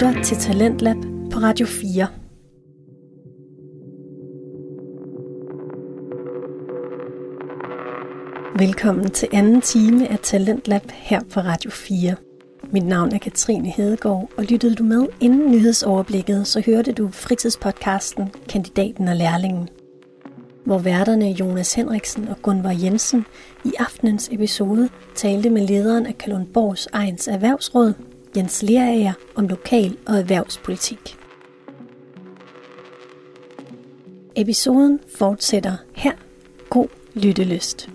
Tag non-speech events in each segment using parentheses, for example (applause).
lytter til Talentlab på Radio 4. Velkommen til anden time af Talentlab her på Radio 4. Mit navn er Katrine Hedegaard, og lyttede du med inden nyhedsoverblikket, så hørte du fritidspodcasten Kandidaten og Lærlingen, hvor værterne Jonas Henriksen og Gunvar Jensen i aftenens episode talte med lederen af Kalundborgs Ejens Erhvervsråd, Jens Lerager, om lokal- og erhvervspolitik. Episoden fortsætter her. God lyttelyst.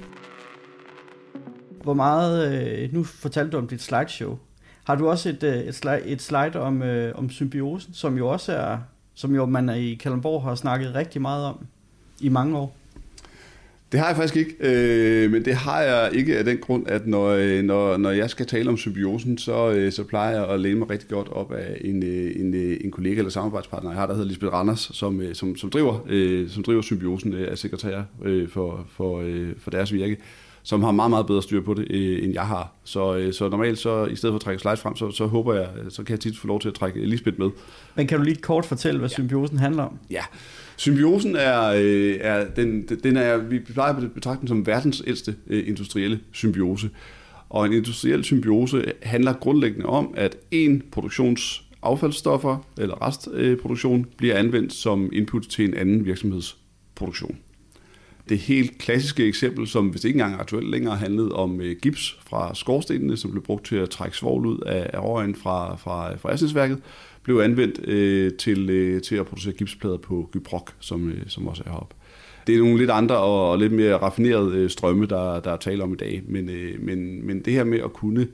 Hvor meget, øh, nu fortalte du om dit slideshow. Har du også et, øh, et, slide, et slide om, øh, om symbiosen, som jo også er, som jo man i Kalundborg har snakket rigtig meget om i mange år? Det har jeg faktisk ikke, øh, men det har jeg ikke af den grund, at når, øh, når, når jeg skal tale om symbiosen, så, øh, så plejer jeg at læne mig rigtig godt op af en, øh, en, en kollega eller samarbejdspartner, jeg har, der hedder Lisbeth Randers, som, som, som, driver, øh, som driver symbiosen, øh, er sekretær øh, for, for, øh, for deres virke som har meget, meget bedre styr på det, øh, end jeg har. Så, øh, så normalt, så i stedet for at trække slides frem, så, så håber jeg, så kan jeg tit få lov til at trække Elisabeth med. Men kan du lige kort fortælle, hvad symbiosen handler om? Ja, symbiosen er, øh, er, den, den er, vi plejer at betragte den som verdens ældste øh, industrielle symbiose. Og en industriel symbiose handler grundlæggende om, at en produktions affaldsstoffer eller restproduktion bliver anvendt som input til en anden virksomhedsproduktion. Det helt klassiske eksempel, som hvis ikke engang er aktuelt længere, handlede om øh, gips fra skorstenene, som blev brugt til at trække svovl ud af, af røgen fra, fra, fra Assensværket, blev anvendt øh, til, øh, til at producere gipsplader på Gyprok, som, øh, som også er heroppe. Det er nogle lidt andre og, og lidt mere raffinerede øh, strømme, der, der er tale om i dag, men, øh, men, men det her med at kunne øh,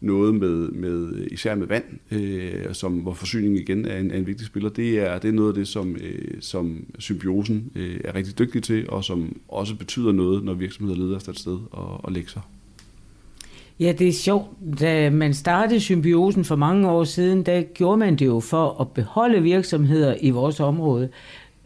noget med, med især med vand, øh, som, hvor forsyningen igen er en, er en vigtig spiller, det er, det er noget af det, som, øh, som symbiosen øh, er rigtig dygtig til, og som også betyder noget, når virksomheder leder efter et sted og, og lægger sig. Ja, det er sjovt. Da man startede symbiosen for mange år siden, der gjorde man det jo for at beholde virksomheder i vores område.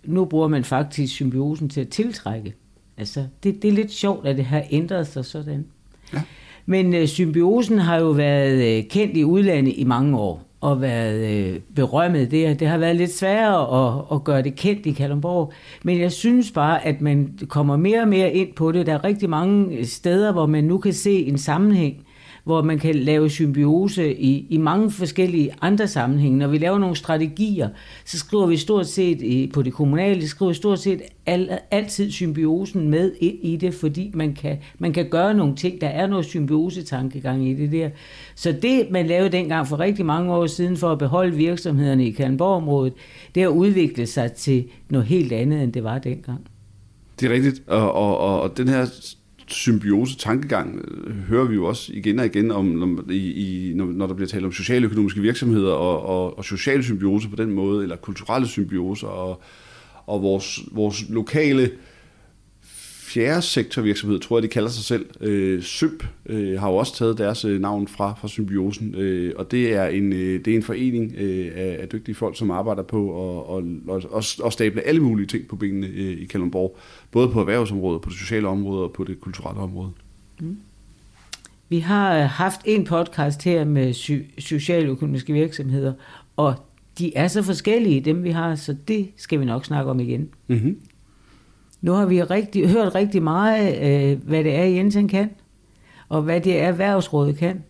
Nu bruger man faktisk symbiosen til at tiltrække. Altså, det, det er lidt sjovt, at det har ændret sig sådan. Ja. Men øh, symbiosen har jo været øh, kendt i udlandet i mange år og været øh, berømmet. Det, det har været lidt sværere at, at gøre det kendt i Kalundborg. Men jeg synes bare, at man kommer mere og mere ind på det. Der er rigtig mange øh, steder, hvor man nu kan se en sammenhæng hvor man kan lave symbiose i, i mange forskellige andre sammenhænge. Når vi laver nogle strategier, så skriver vi stort set i, på det kommunale, skriver vi stort set al, altid symbiosen med ind i det, fordi man kan, man kan gøre nogle ting. Der er noget symbiosetankegang i det der. Så det, man lavede dengang for rigtig mange år siden for at beholde virksomhederne i Kalundborg-området, det har udviklet sig til noget helt andet, end det var dengang. Det er rigtigt, og, og, og den her symbiose-tankegang øh, hører vi jo også igen og igen om, når, i, i, når der bliver talt om socialøkonomiske virksomheder og, og, og social symbiose på den måde, eller kulturelle symbiose og, og vores, vores lokale øh, fjerde sektorvirksomhed, tror jeg, de kalder sig selv. Øh, Symp øh, har jo også taget deres øh, navn fra, fra symbiosen, øh, og det er en, øh, det er en forening øh, af, af dygtige folk, som arbejder på at og, og, og stable alle mulige ting på benene øh, i Kalundborg, både på erhvervsområdet, på det sociale område og på det kulturelle område. Mm. Vi har øh, haft en podcast her med sy- socialøkonomiske virksomheder, og de er så forskellige, dem vi har, så det skal vi nok snakke om igen. Mm-hmm. Nu har vi rigtig, hørt rigtig meget, øh, hvad det er, Jensen kan, og hvad det er, erhvervsrådet kan.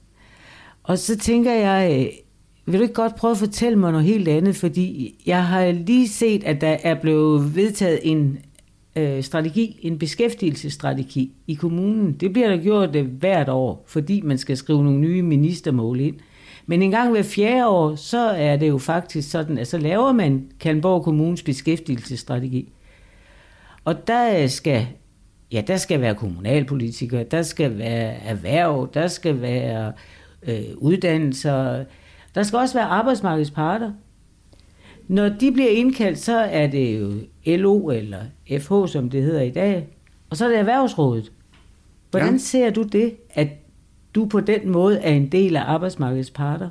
Og så tænker jeg, øh, vil du ikke godt prøve at fortælle mig noget helt andet, fordi jeg har lige set, at der er blevet vedtaget en øh, strategi, en beskæftigelsesstrategi i kommunen. Det bliver der gjort øh, hvert år, fordi man skal skrive nogle nye ministermål ind. Men en gang hver fjerde år, så er det jo faktisk sådan, at så laver man Kalmborg Kommunes beskæftigelsesstrategi. Og der skal, ja, der skal være kommunalpolitikere, der skal være erhverv, der skal være øh, uddannelser, der skal også være arbejdsmarkedsparter. Når de bliver indkaldt, så er det jo LO eller FH, som det hedder i dag, og så er det erhvervsrådet. Hvordan ja. ser du det, at du på den måde er en del af arbejdsmarkedets parter?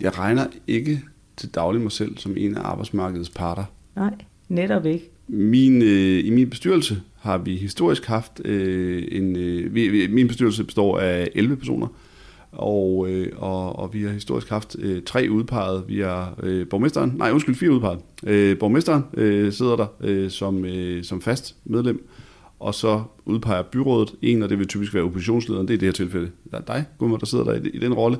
Jeg regner ikke til daglig mig selv som en af arbejdsmarkedets parter. Nej, netop ikke. Min, øh, I min bestyrelse har vi historisk haft øh, en... Øh, vi, min bestyrelse består af 11 personer, Og, øh, og, og vi har historisk haft øh, tre udpeget. Vi har øh, borgmesteren, nej undskyld, fire udpeget. Øh, borgmesteren øh, sidder der øh, som, øh, som fast medlem, og så udpeger byrådet en, og det vil typisk være oppositionslederen, det er i det her tilfælde der er dig, Gummer, der sidder der i, i den rolle.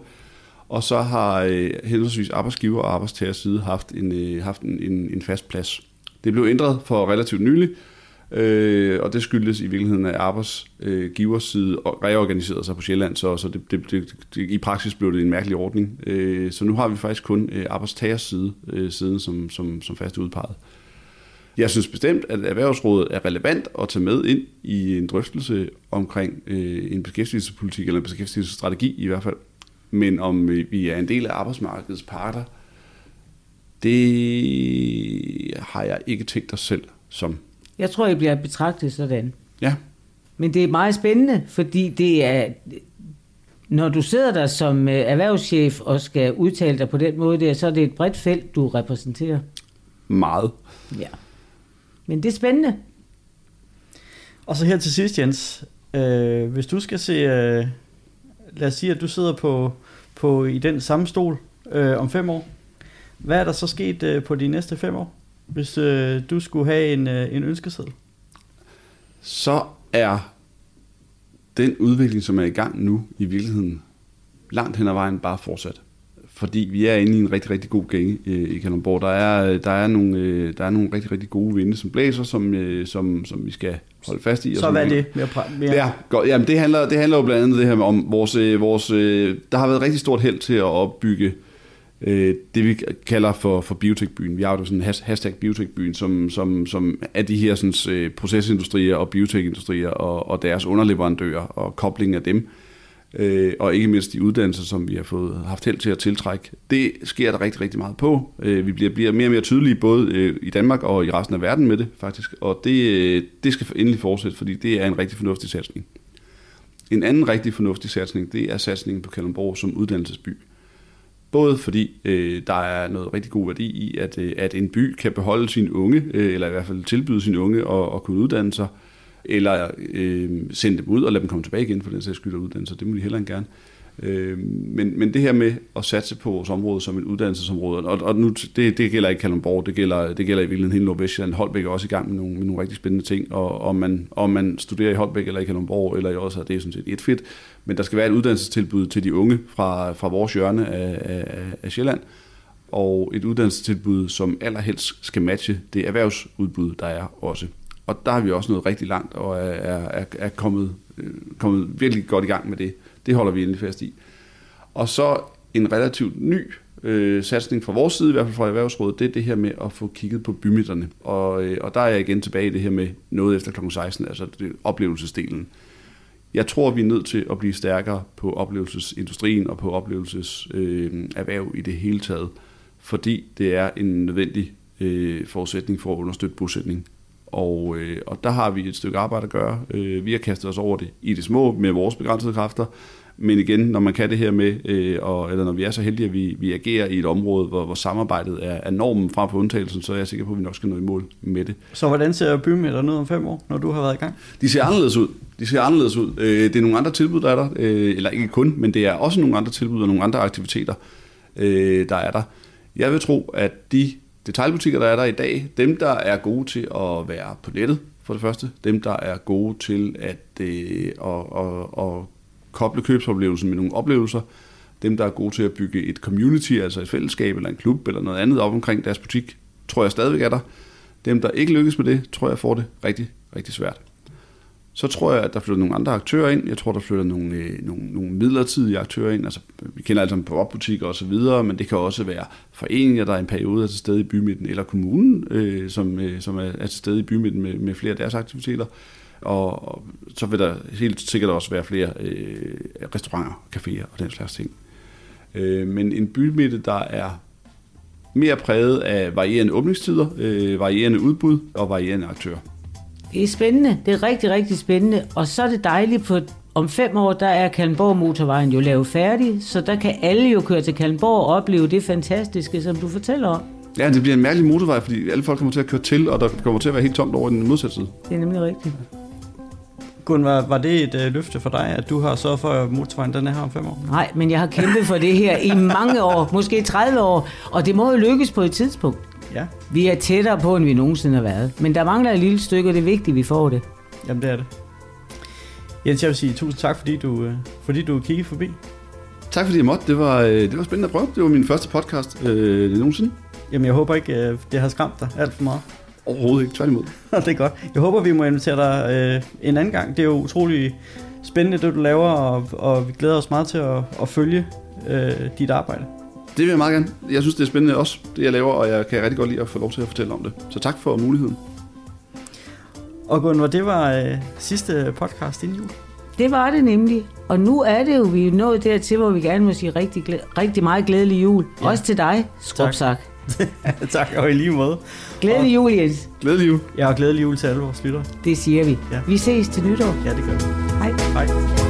Og så har øh, henholdsvis arbejdsgiver og arbejdstager side haft en, øh, haft en, en, en fast plads. Det blev ændret for relativt nylig, øh, og det skyldes i virkeligheden, at arbejdsgivers øh, side reorganiserede sig på Sjælland, så, så det, det, det, det, i praksis blev det en mærkelig ordning. Øh, så nu har vi faktisk kun øh, arbejdstagers side øh, siden som, som, som fast udpeget. Jeg synes bestemt, at erhvervsrådet er relevant at tage med ind i en drøftelse omkring øh, en beskæftigelsespolitik, eller en beskæftigelsesstrategi i hvert fald. Men om vi er en del af arbejdsmarkedets parter, det har jeg ikke tænkt os selv som. Jeg tror, I bliver betragtet sådan. Ja. Men det er meget spændende, fordi det er, når du sidder der som øh, erhvervschef og skal udtale dig på den måde der, så er det et bredt felt, du repræsenterer. Meget. Ja. Men det er spændende. Og så her til sidst, Jens. Øh, hvis du skal se... Øh, lad os sige, at du sidder på, på i den samme stol øh, om fem år. Hvad er der så sket øh, på de næste fem år, hvis øh, du skulle have en, øh, en ønskeseddel? Så er den udvikling, som er i gang nu, i virkeligheden langt hen ad vejen bare fortsat. Fordi vi er inde i en rigtig, rigtig god gænge øh, i Kalundborg. Der er, der, er nogle, øh, der er nogle rigtig, rigtig gode vinde, som blæser, som, øh, som, som vi skal holde fast i. Så hvad er det? Mere, mere... Ja, godt. Jamen, det, handler, det handler jo blandt andet det her om vores... vores der har været rigtig stort held til at opbygge øh, Øh, det, vi kalder for, for biotekbyen. Vi har jo sådan en hashtag biotekbyen, som, som, som er de her sådan, øh, procesindustrier og biotekindustrier og, og deres underleverandører og koblingen af dem. Øh, og ikke mindst de uddannelser, som vi har fået haft held til at tiltrække. Det sker der rigtig, rigtig meget på. Øh, vi bliver, bliver mere og mere tydelige både øh, i Danmark og i resten af verden med det, faktisk. Og det, øh, det skal endelig fortsætte, fordi det er en rigtig fornuftig satsning. En anden rigtig fornuftig satsning, det er satsningen på Kalundborg som uddannelsesby. Både fordi øh, der er noget rigtig god værdi i, at, øh, at en by kan beholde sine unge, øh, eller i hvert fald tilbyde sine unge at, at kunne uddanne sig, eller øh, sende dem ud og lade dem komme tilbage igen for den sags skyld og uddanne sig. Det må de heller gerne. Øh, Øh, men, men det her med at satse på vores område som et uddannelsesområde, og, og nu, det, det gælder ikke Kalundborg, det gælder, det gælder i virkeligheden hele Nordvestjylland. Holbæk er også i gang med nogle, med nogle rigtig spændende ting, og om man, om man studerer i Holbæk eller i Kalundborg, eller i også, det er sådan set et fedt. Men der skal være et uddannelsestilbud til de unge fra, fra vores hjørne af, af, af Sjælland, og et uddannelsestilbud, som allerhelst skal matche det erhvervsudbud, der er også. Og der har vi også nået rigtig langt, og er, er, er kommet, øh, kommet virkelig godt i gang med det. Det holder vi endelig fast i. Og så en relativt ny øh, satsning fra vores side, i hvert fald fra Erhvervsrådet, det er det her med at få kigget på bymidterne. Og, øh, og der er jeg igen tilbage i det her med noget efter kl. 16, altså det, oplevelsesdelen. Jeg tror, vi er nødt til at blive stærkere på oplevelsesindustrien og på oplevelseserhverv øh, i det hele taget, fordi det er en nødvendig øh, forudsætning for at understøtte bosætning. Og, øh, og der har vi et stykke arbejde at gøre. Øh, vi har kastet os over det i det små med vores begrænsede kræfter, men igen, når man kan det her med, øh, og, eller når vi er så heldige, at vi, vi agerer i et område, hvor, hvor samarbejdet er, er normen frem på undtagelsen, så er jeg sikker på, at vi nok skal nå i mål med det. Så hvordan ser bymidter ud om fem år, når du har været i gang? De ser anderledes ud. De ser anderledes ud. Øh, det er nogle andre tilbud, der er der, øh, eller ikke kun, men det er også nogle andre tilbud og nogle andre aktiviteter, øh, der er der. Jeg vil tro, at de detaljbutikker, der er der i dag, dem, der er gode til at være på nettet, for det første, dem, der er gode til at, øh, at, at, at koble købsoplevelsen med nogle oplevelser, dem, der er gode til at bygge et community, altså et fællesskab eller en klub eller noget andet op omkring deres butik, tror jeg stadigvæk er der. Dem, der ikke lykkes med det, tror jeg får det rigtig, rigtig svært. Så tror jeg, at der flytter nogle andre aktører ind. Jeg tror, der flytter nogle, øh, nogle, nogle midlertidige aktører ind. Altså, vi kender altså på opbutikker og så videre, men det kan også være foreninger, der er en periode er til stede i bymidten, eller kommunen, øh, som, øh, som er, er til stede i bymidten med, med flere af deres aktiviteter. Og, og så vil der helt sikkert også være flere øh, restauranter, caféer og den slags ting. Øh, men en bymidte, der er mere præget af varierende åbningstider, øh, varierende udbud og varierende aktører. Det er spændende. Det er rigtig, rigtig spændende. Og så er det dejligt, på om fem år, der er Kalmborg motorvejen jo lavet færdig, så der kan alle jo køre til Kalmborg og opleve det fantastiske, som du fortæller om. Ja, det bliver en mærkelig motorvej, fordi alle folk kommer til at køre til, og der kommer til at være helt tomt over i den modsatte side. Det er nemlig rigtigt. Gun, var, var det et øh, løfte for dig, at du har sørget for, at motorvejen den er her om fem år? Nej, men jeg har kæmpet for det her i mange år, måske 30 år, og det må jo lykkes på et tidspunkt. Ja, Vi er tættere på, end vi nogensinde har været. Men der mangler et lille stykke, og det er vigtigt, at vi får det. jamen det er det. Jens, jeg vil sige tusind tak, fordi du, øh, fordi du kiggede forbi. Tak fordi jeg måtte. Det var, øh, det var spændende at prøve. Det var min første podcast øh, nogensinde. Jamen, jeg håber ikke, øh, det har skræmt dig alt for meget. Overhovedet ikke. Tværtimod. (laughs) det er godt. Jeg håber, vi må invitere dig øh, en anden gang. Det er jo utrolig spændende, det du laver, og, og vi glæder os meget til at, at følge øh, dit arbejde. Det vil jeg meget gerne. Jeg synes, det er spændende også, det jeg laver, og jeg kan rigtig godt lide at få lov til at fortælle om det. Så tak for muligheden. Og Gunvar, det var øh, sidste podcast inden jul. Det var det nemlig. Og nu er det jo, vi er nået dertil, hvor vi gerne må sige rigtig, glæ- rigtig meget glædelig jul. Ja. Ja. Også til dig, Skrubsak. (laughs) tak, og i lige måde. Glædelig jul, Jens. Glædelig jul. Jeg har glædelig jul til alle vores lyttere. Det siger vi. Ja. Vi ses til nytår. Ja, det gør vi. Hej. Hej.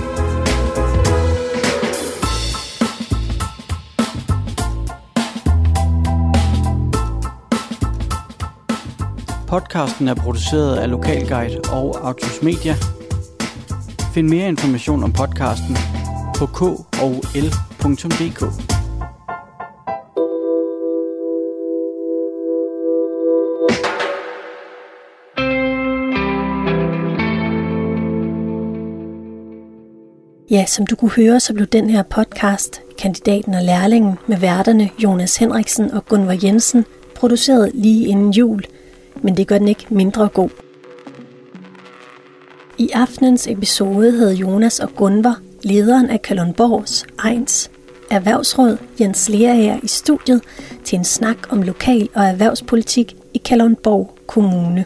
Podcasten er produceret af Lokalguide og Autos Media. Find mere information om podcasten på k og l.dk. Ja, som du kunne høre, så blev den her podcast, Kandidaten og Lærlingen, med værterne Jonas Henriksen og Gunvar Jensen, produceret lige inden jul, men det gør den ikke mindre god. I aftenens episode havde Jonas og Gunvar, lederen af Kalundborgs Ejns Erhvervsråd, Jens Lerager i studiet til en snak om lokal- og erhvervspolitik i Kalundborg Kommune.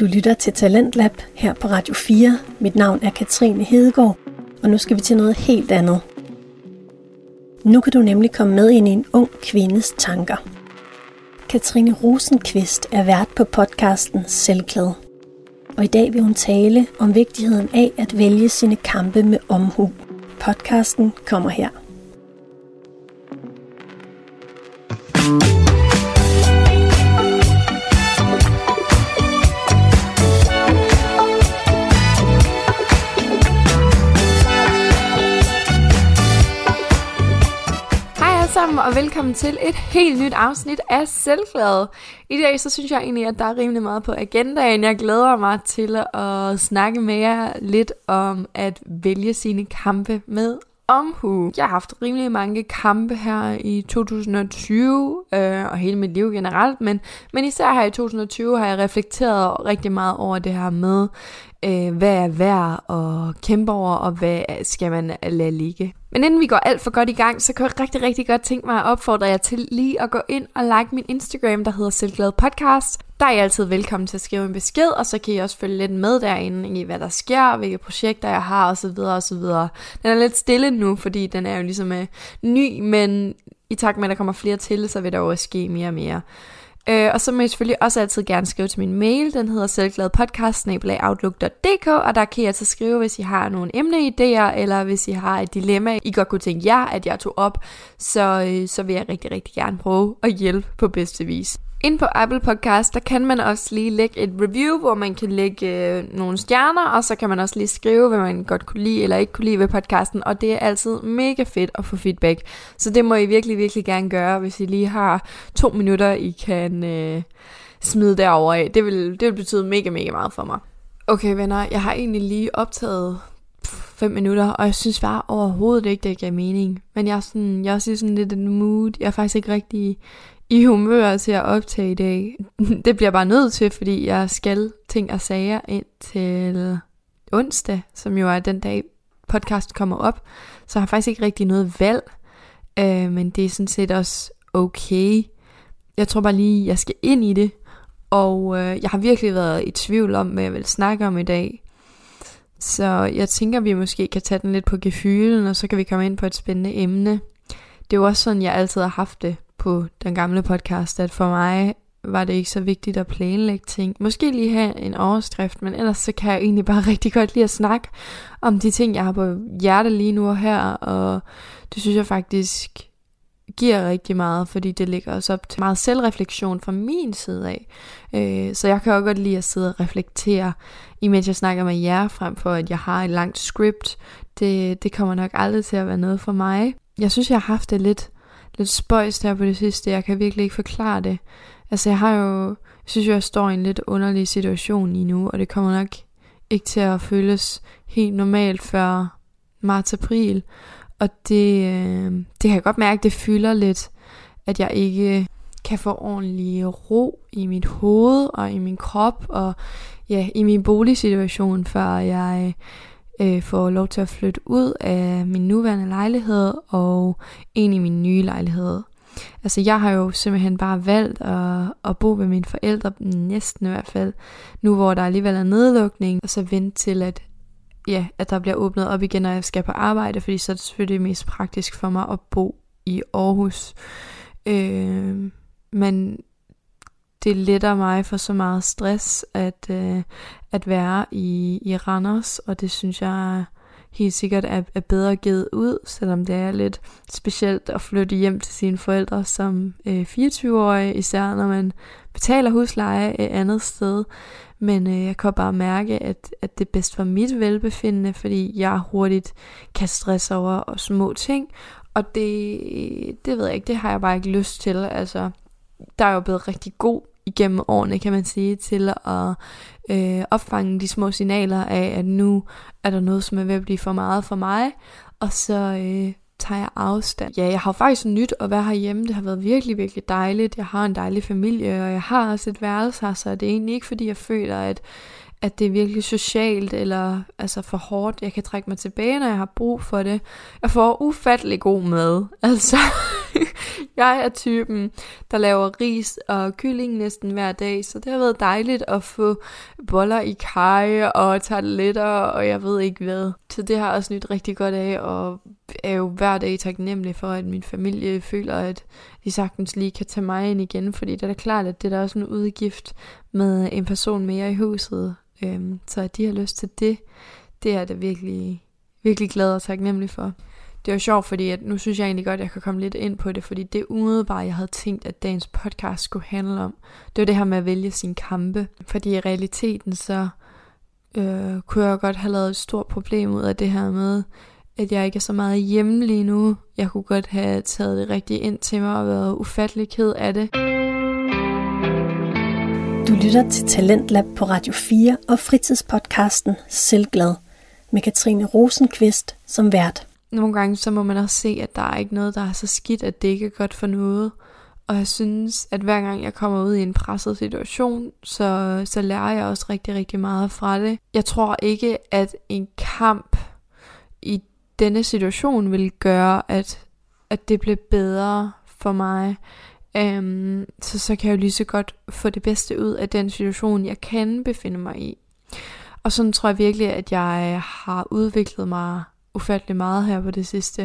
Du lytter til Talentlab her på Radio 4. Mit navn er Katrine Hedegaard, og nu skal vi til noget helt andet. Nu kan du nemlig komme med ind i en ung kvindes tanker. Katrine Rosenqvist er vært på podcasten Selvklæde. Og i dag vil hun tale om vigtigheden af at vælge sine kampe med omhu. Podcasten kommer her. Velkommen til et helt nyt afsnit af Selvglade. I dag så synes jeg egentlig, at der er rimelig meget på agendaen. Jeg glæder mig til at snakke med jer lidt om at vælge sine kampe med omhu. Jeg har haft rimelig mange kampe her i 2020, øh, og hele mit liv generelt, men, men især her i 2020 har jeg reflekteret rigtig meget over det her med, øh, hvad er værd at kæmpe over, og hvad skal man lade ligge. Men inden vi går alt for godt i gang, så kan jeg rigtig, rigtig godt tænke mig at opfordre jer til lige at gå ind og like min Instagram, der hedder Selvglad Podcast. Der er I altid velkommen til at skrive en besked, og så kan I også følge lidt med derinde i, hvad der sker, hvilke projekter jeg har osv. osv. Den er lidt stille nu, fordi den er jo ligesom øh, ny, men i takt med, at der kommer flere til, så vil der jo ske mere og mere. Øh, og så må I selvfølgelig også altid gerne skrive til min mail. Den hedder selvgladpodcast.outlook.dk Og der kan I altså skrive, hvis I har nogle emneidéer, eller hvis I har et dilemma, I godt kunne tænke jer, at jeg tog op. Så, øh, så vil jeg rigtig, rigtig gerne prøve at hjælpe på bedste vis. Ind på Apple Podcast, der kan man også lige lægge et review, hvor man kan lægge øh, nogle stjerner, og så kan man også lige skrive, hvad man godt kunne lide eller ikke kunne lide ved podcasten, og det er altid mega fedt at få feedback. Så det må I virkelig, virkelig gerne gøre, hvis I lige har to minutter, I kan øh, smide derover af. Det vil, det vil betyde mega, mega meget for mig. Okay venner, jeg har egentlig lige optaget 5 minutter, og jeg synes bare overhovedet ikke, det gav mening. Men jeg er, sådan, jeg er også i sådan lidt en mood. Jeg er faktisk ikke rigtig i humør til at optage i dag. (laughs) Det bliver bare nødt til, fordi jeg skal ting og sager ind til onsdag, som jo er den dag podcast kommer op. Så jeg har faktisk ikke rigtig noget valg, øh, men det er sådan set også okay. Jeg tror bare lige, jeg skal ind i det, og øh, jeg har virkelig været i tvivl om, hvad jeg vil snakke om i dag. Så jeg tænker, vi måske kan tage den lidt på gefylen, og så kan vi komme ind på et spændende emne. Det er jo også sådan, jeg altid har haft det på den gamle podcast, at for mig var det ikke så vigtigt at planlægge ting. Måske lige have en overskrift, men ellers så kan jeg egentlig bare (laughs) rigtig godt lide at snakke om de ting, jeg har på hjerte lige nu og her, og det synes jeg faktisk giver rigtig meget, fordi det ligger også op til meget selvreflektion fra min side af. Øh, så jeg kan også godt lide at sidde og reflektere, imens jeg snakker med jer, frem for at jeg har et langt script. Det, det kommer nok aldrig til at være noget for mig. Jeg synes, jeg har haft det lidt, lidt spøjst her på det sidste. Jeg kan virkelig ikke forklare det. Altså, jeg har jo, jeg synes jo, jeg står i en lidt underlig situation lige nu, og det kommer nok ikke til at føles helt normalt før marts-april. Og det, øh, det kan jeg godt mærke, det fylder lidt, at jeg ikke kan få ordentlig ro i mit hoved og i min krop og ja, i min boligsituation, før jeg øh, får lov til at flytte ud af min nuværende lejlighed og ind i min nye lejlighed. Altså jeg har jo simpelthen bare valgt at, at bo ved mine forældre, næsten i hvert fald, nu hvor der alligevel er nedlukning, og så vente til, at, ja, at der bliver åbnet op igen, når jeg skal på arbejde, fordi så er det selvfølgelig mest praktisk for mig at bo i Aarhus. Øh, men det letter mig for så meget stress at, øh, at være i, i Randers, og det synes jeg helt sikkert er, er bedre givet ud, selvom det er lidt specielt at flytte hjem til sine forældre som øh, 24-årig, især når man betaler husleje et andet sted. Men øh, jeg kan bare mærke, at, at det er bedst for mit velbefindende, fordi jeg hurtigt kan stresse over og små ting, og det, det ved jeg ikke, det har jeg bare ikke lyst til. Altså, der er jo blevet rigtig god igennem årene, kan man sige, til at øh, opfange de små signaler af, at nu er der noget, som er ved at blive for meget for mig, og så øh, tager jeg afstand. Ja, jeg har faktisk nyt at være herhjemme. Det har været virkelig, virkelig dejligt. Jeg har en dejlig familie, og jeg har også et værelse her, så det er egentlig ikke, fordi jeg føler, at at det er virkelig socialt eller altså for hårdt. Jeg kan trække mig tilbage, når jeg har brug for det. Jeg får ufattelig god mad. (laughs) Altså, jeg er typen, der laver ris og kylling næsten hver dag, så det har været dejligt at få boller i kaj og tarteletter, og jeg ved ikke hvad. Så det har jeg også nyt rigtig godt af, og er jo hver dag taknemmelig for, at min familie føler, at de sagtens lige kan tage mig ind igen, fordi det er da klart, at det er da også en udgift med en person mere i huset, Øhm, så at de har lyst til det, det er det virkelig, virkelig glad og taknemmelig for. Det var sjovt, fordi at nu synes jeg egentlig godt, at jeg kan komme lidt ind på det, fordi det umiddelbart, jeg havde tænkt, at dagens podcast skulle handle om, det var det her med at vælge sin kampe. Fordi i realiteten, så øh, kunne jeg godt have lavet et stort problem ud af det her med, at jeg ikke er så meget hjemme lige nu. Jeg kunne godt have taget det rigtigt ind til mig og været ufattelig ked af det. Lytter til Talentlab på Radio 4 og fritidspodcasten Selvglad med Katrine Rosenqvist som vært. Nogle gange så må man også se, at der er ikke noget, der er så skidt, at det ikke er godt for noget. Og jeg synes, at hver gang jeg kommer ud i en presset situation, så, så lærer jeg også rigtig, rigtig meget fra det. Jeg tror ikke, at en kamp i denne situation vil gøre, at, at det bliver bedre for mig. Øhm, så så kan jeg jo lige så godt få det bedste ud af den situation, jeg kan befinde mig i. Og sådan tror jeg virkelig, at jeg har udviklet mig ufattelig meget her på det sidste,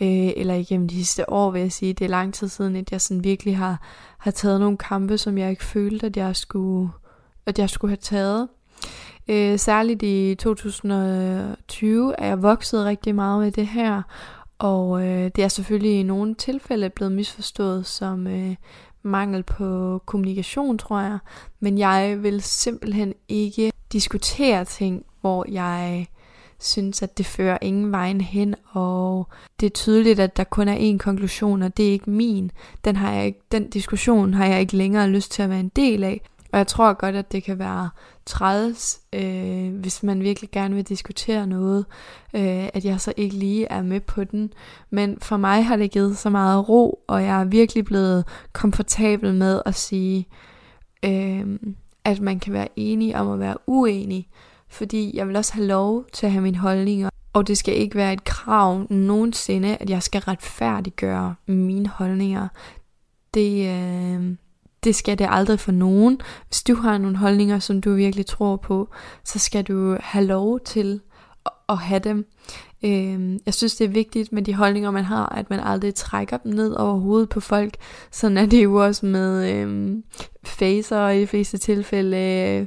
øh, eller igennem de sidste år, vil jeg sige. Det er lang tid siden, at jeg sådan virkelig har, har taget nogle kampe, som jeg ikke følte, at jeg skulle, at jeg skulle have taget. Øh, særligt i 2020 er jeg vokset rigtig meget med det her, og øh, det er selvfølgelig i nogle tilfælde blevet misforstået som øh, mangel på kommunikation, tror jeg. Men jeg vil simpelthen ikke diskutere ting, hvor jeg synes, at det fører ingen vejen hen, og det er tydeligt, at der kun er én konklusion, og det er ikke min. Den, har jeg ikke, den diskussion har jeg ikke længere lyst til at være en del af. Og jeg tror godt, at det kan være træls, øh, hvis man virkelig gerne vil diskutere noget, øh, at jeg så ikke lige er med på den. Men for mig har det givet så meget ro, og jeg er virkelig blevet komfortabel med at sige, øh, at man kan være enig om at være uenig. Fordi jeg vil også have lov til at have mine holdninger, og det skal ikke være et krav nogensinde, at jeg skal retfærdiggøre mine holdninger. Det, øh, det skal det aldrig for nogen. Hvis du har nogle holdninger, som du virkelig tror på, så skal du have lov til at have dem. Øh, jeg synes, det er vigtigt med de holdninger, man har, at man aldrig trækker dem ned over hovedet på folk. Sådan er det jo også med øh, facer i de fleste tilfælde. Øh,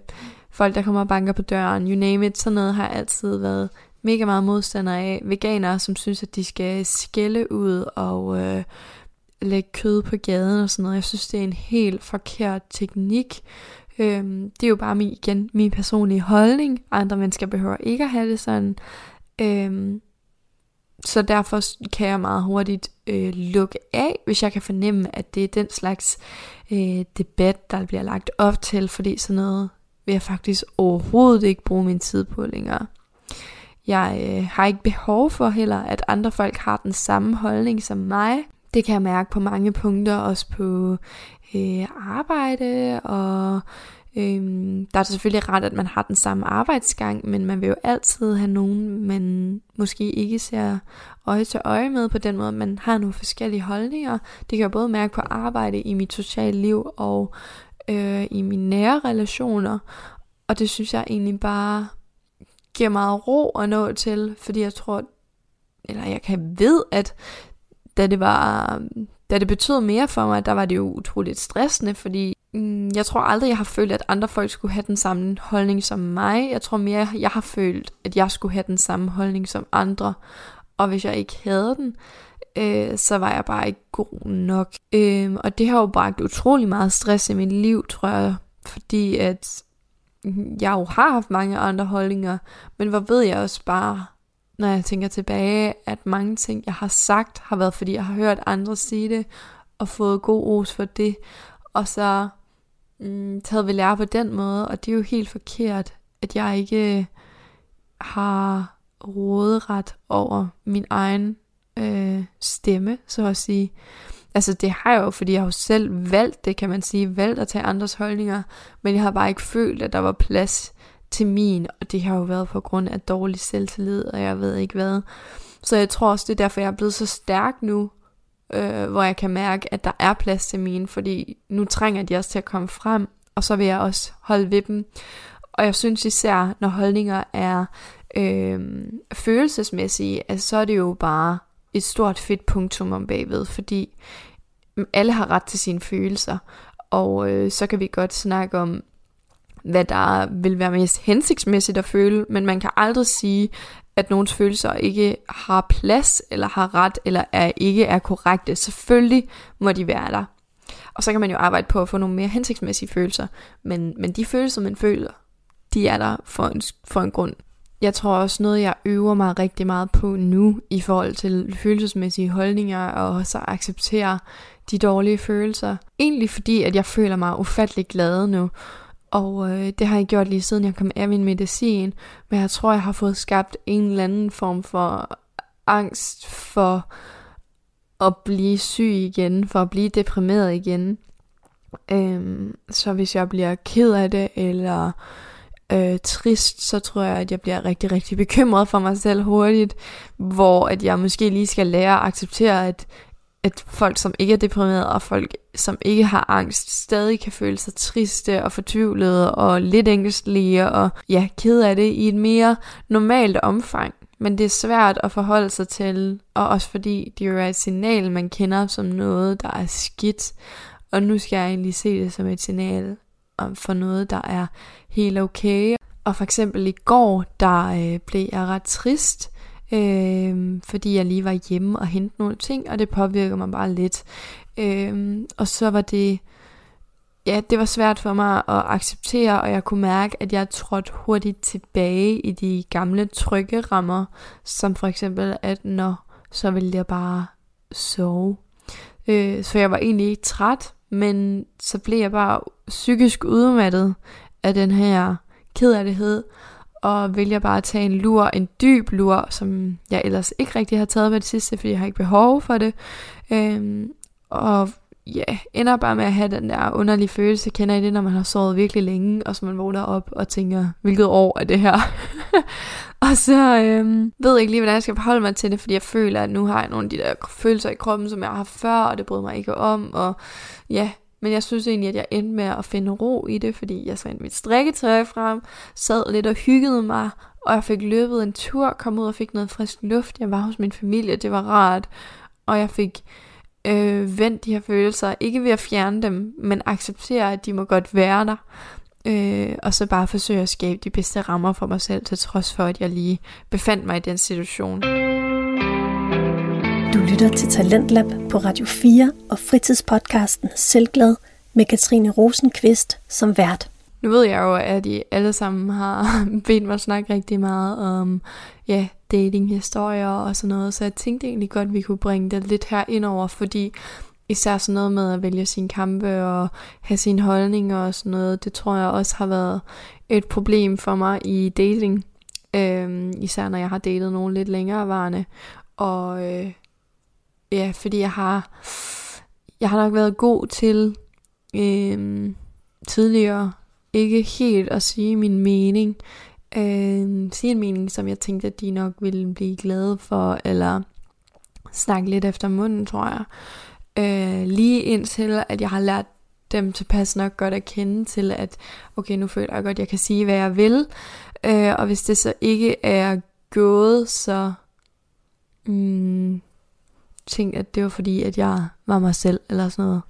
folk, der kommer og banker på døren, you name it. Sådan noget har altid været mega meget modstander af. Veganere, som synes, at de skal skælde ud og... Øh, lægge kød på gaden og sådan noget. Jeg synes, det er en helt forkert teknik. Øhm, det er jo bare min, igen min personlige holdning. Andre mennesker behøver ikke at have det sådan. Øhm, så derfor kan jeg meget hurtigt øh, lukke af, hvis jeg kan fornemme, at det er den slags øh, debat, der bliver lagt op til, fordi sådan noget vil jeg faktisk overhovedet ikke bruge min tid på længere. Jeg øh, har ikke behov for heller, at andre folk har den samme holdning som mig. Det kan jeg mærke på mange punkter, også på øh, arbejde og Øhm, der er det selvfølgelig ret, at man har den samme arbejdsgang, men man vil jo altid have nogen, man måske ikke ser øje til øje med på den måde. Man har nogle forskellige holdninger. Det kan jeg både mærke på arbejde, i mit sociale liv og øh, i mine nære relationer. Og det synes jeg egentlig bare giver meget ro at nå til, fordi jeg tror, eller jeg kan ved, at da det var, da det betød mere for mig, der var det jo utroligt stressende, fordi mm, jeg tror aldrig, jeg har følt, at andre folk skulle have den samme holdning som mig. Jeg tror mere, jeg har følt, at jeg skulle have den samme holdning som andre. Og hvis jeg ikke havde den, øh, så var jeg bare ikke god nok. Øh, og det har jo bragt utrolig meget stress i mit liv, tror jeg, fordi at mm, jeg jo har haft mange andre holdninger, men hvor ved jeg også bare, når jeg tænker tilbage, at mange ting, jeg har sagt, har været, fordi jeg har hørt andre sige det, og fået god ros for det, og så mm, taget ved lære på den måde, og det er jo helt forkert, at jeg ikke øh, har råderet over min egen øh, stemme, så at sige. Altså det har jeg jo, fordi jeg har jo selv valgt det, kan man sige, valgt at tage andres holdninger, men jeg har bare ikke følt, at der var plads til min, og det har jo været på grund af dårlig selvtillid, og jeg ved ikke hvad. Så jeg tror også, det er derfor, jeg er blevet så stærk nu, øh, hvor jeg kan mærke, at der er plads til mine, fordi nu trænger de også til at komme frem, og så vil jeg også holde ved dem. Og jeg synes især, når holdninger er øh, følelsesmæssige, altså, så er det jo bare et stort fedt punktum om bagved, fordi alle har ret til sine følelser, og øh, så kan vi godt snakke om, hvad der vil være mest hensigtsmæssigt at føle, men man kan aldrig sige, at nogens følelser ikke har plads, eller har ret, eller er ikke er korrekte. Selvfølgelig må de være der. Og så kan man jo arbejde på at få nogle mere hensigtsmæssige følelser, men, men de følelser, man føler, de er der for en, for en grund. Jeg tror også noget, jeg øver mig rigtig meget på nu, i forhold til følelsesmæssige holdninger, og så acceptere de dårlige følelser. Egentlig fordi, at jeg føler mig ufattelig glad nu, og øh, det har jeg gjort lige siden jeg kom af min medicin. Men jeg tror, jeg har fået skabt en eller anden form for angst for at blive syg igen, for at blive deprimeret igen. Øhm, så hvis jeg bliver ked af det, eller øh, trist, så tror jeg, at jeg bliver rigtig, rigtig bekymret for mig selv hurtigt, hvor at jeg måske lige skal lære at acceptere, at at folk, som ikke er deprimerede, og folk, som ikke har angst, stadig kan føle sig triste og fortvivlede og lidt ængstelige og ja, ked af det i et mere normalt omfang. Men det er svært at forholde sig til, og også fordi det jo er et signal, man kender som noget, der er skidt. Og nu skal jeg egentlig se det som et signal for noget, der er helt okay. Og for eksempel i går, der øh, blev jeg ret trist, øh, fordi jeg lige var hjemme og hente nogle ting, og det påvirkede mig bare lidt. Øh, og så var det, ja, det var svært for mig at acceptere, og jeg kunne mærke, at jeg trådte hurtigt tilbage i de gamle trygge rammer, som for eksempel, at når så ville jeg bare sove. Øh, så jeg var egentlig ikke træt, men så blev jeg bare psykisk udmattet af den her kederlighed, og vælger bare at tage en lur, en dyb lur, som jeg ellers ikke rigtig har taget ved det sidste, fordi jeg har ikke behov for det. Øhm, og ja, ender bare med at have den der underlige følelse, kender I det, når man har sovet virkelig længe, og så man vågner op og tænker, hvilket år er det her? (laughs) og så øhm, ved jeg ikke lige, hvordan jeg skal forholde mig til det, fordi jeg føler, at nu har jeg nogle af de der følelser i kroppen, som jeg har haft før, og det bryder mig ikke om, og ja, men jeg synes egentlig, at jeg endte med at finde ro i det, fordi jeg så mit strikketøj frem, sad lidt og hyggede mig, og jeg fik løbet en tur, kom ud og fik noget frisk luft. Jeg var hos min familie, det var rart, og jeg fik øh, vendt de her følelser, ikke ved at fjerne dem, men acceptere, at de må godt være der. Øh, og så bare forsøge at skabe de bedste rammer for mig selv, til trods for, at jeg lige befandt mig i den situation. Lytter til Talentlab på Radio 4 og fritidspodcasten Selvglad med Katrine Rosenqvist som vært. Nu ved jeg jo, at I alle sammen har (laughs) bedt mig snakke rigtig meget om ja, datinghistorier og sådan noget, så jeg tænkte egentlig godt, at vi kunne bringe det lidt her ind over, fordi især sådan noget med at vælge sine kampe og have sine holdninger og sådan noget, det tror jeg også har været et problem for mig i dating. Øhm, især når jeg har datet nogen lidt længere varende. Og øh, ja, fordi jeg har, jeg har nok været god til øh, tidligere ikke helt at sige min mening. Øh, sige en mening, som jeg tænkte, at de nok ville blive glade for, eller snakke lidt efter munden, tror jeg. Øh, lige indtil, at jeg har lært dem tilpas nok godt at kende til, at okay, nu føler jeg godt, at jeg kan sige, hvad jeg vil. Øh, og hvis det så ikke er gået, så mm, tænkt, at det var fordi, at jeg var mig selv, eller sådan noget.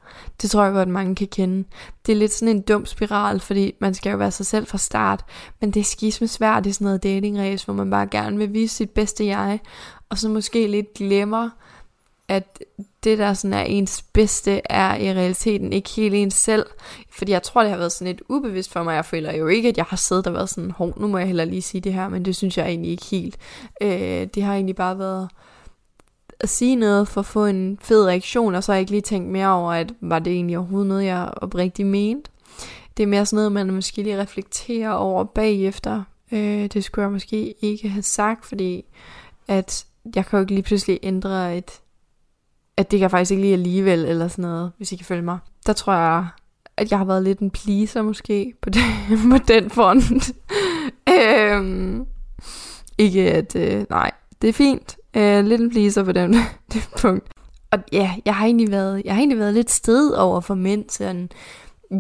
Det tror jeg godt, mange kan kende. Det er lidt sådan en dum spiral, fordi man skal jo være sig selv fra start, men det er skisme svært i sådan noget dating race, hvor man bare gerne vil vise sit bedste jeg, og så måske lidt glemmer, at det der sådan er ens bedste, er i realiteten ikke helt ens selv. Fordi jeg tror, det har været sådan lidt ubevidst for mig. Jeg føler jo ikke, at jeg har siddet og været sådan, hov, nu må jeg heller lige sige det her, men det synes jeg egentlig ikke helt. Øh, det har egentlig bare været at sige noget for at få en fed reaktion, og så har jeg ikke lige tænkt mere over, at var det egentlig overhovedet noget, jeg oprigtigt mente. Det er mere sådan noget, man måske lige reflekterer over bagefter. Øh, det skulle jeg måske ikke have sagt, fordi at jeg kan jo ikke lige pludselig ændre et, at det kan faktisk ikke lige alligevel, eller sådan noget, hvis I kan følge mig. Der tror jeg, at jeg har været lidt en pleaser måske, på, det, (laughs) på den front. øhm, ikke at, øh, nej, det er fint. Øh, lidt en pleaser på den, (laughs) det punkt. Og ja, jeg har egentlig været, jeg har egentlig været lidt sted over for mænd, sådan,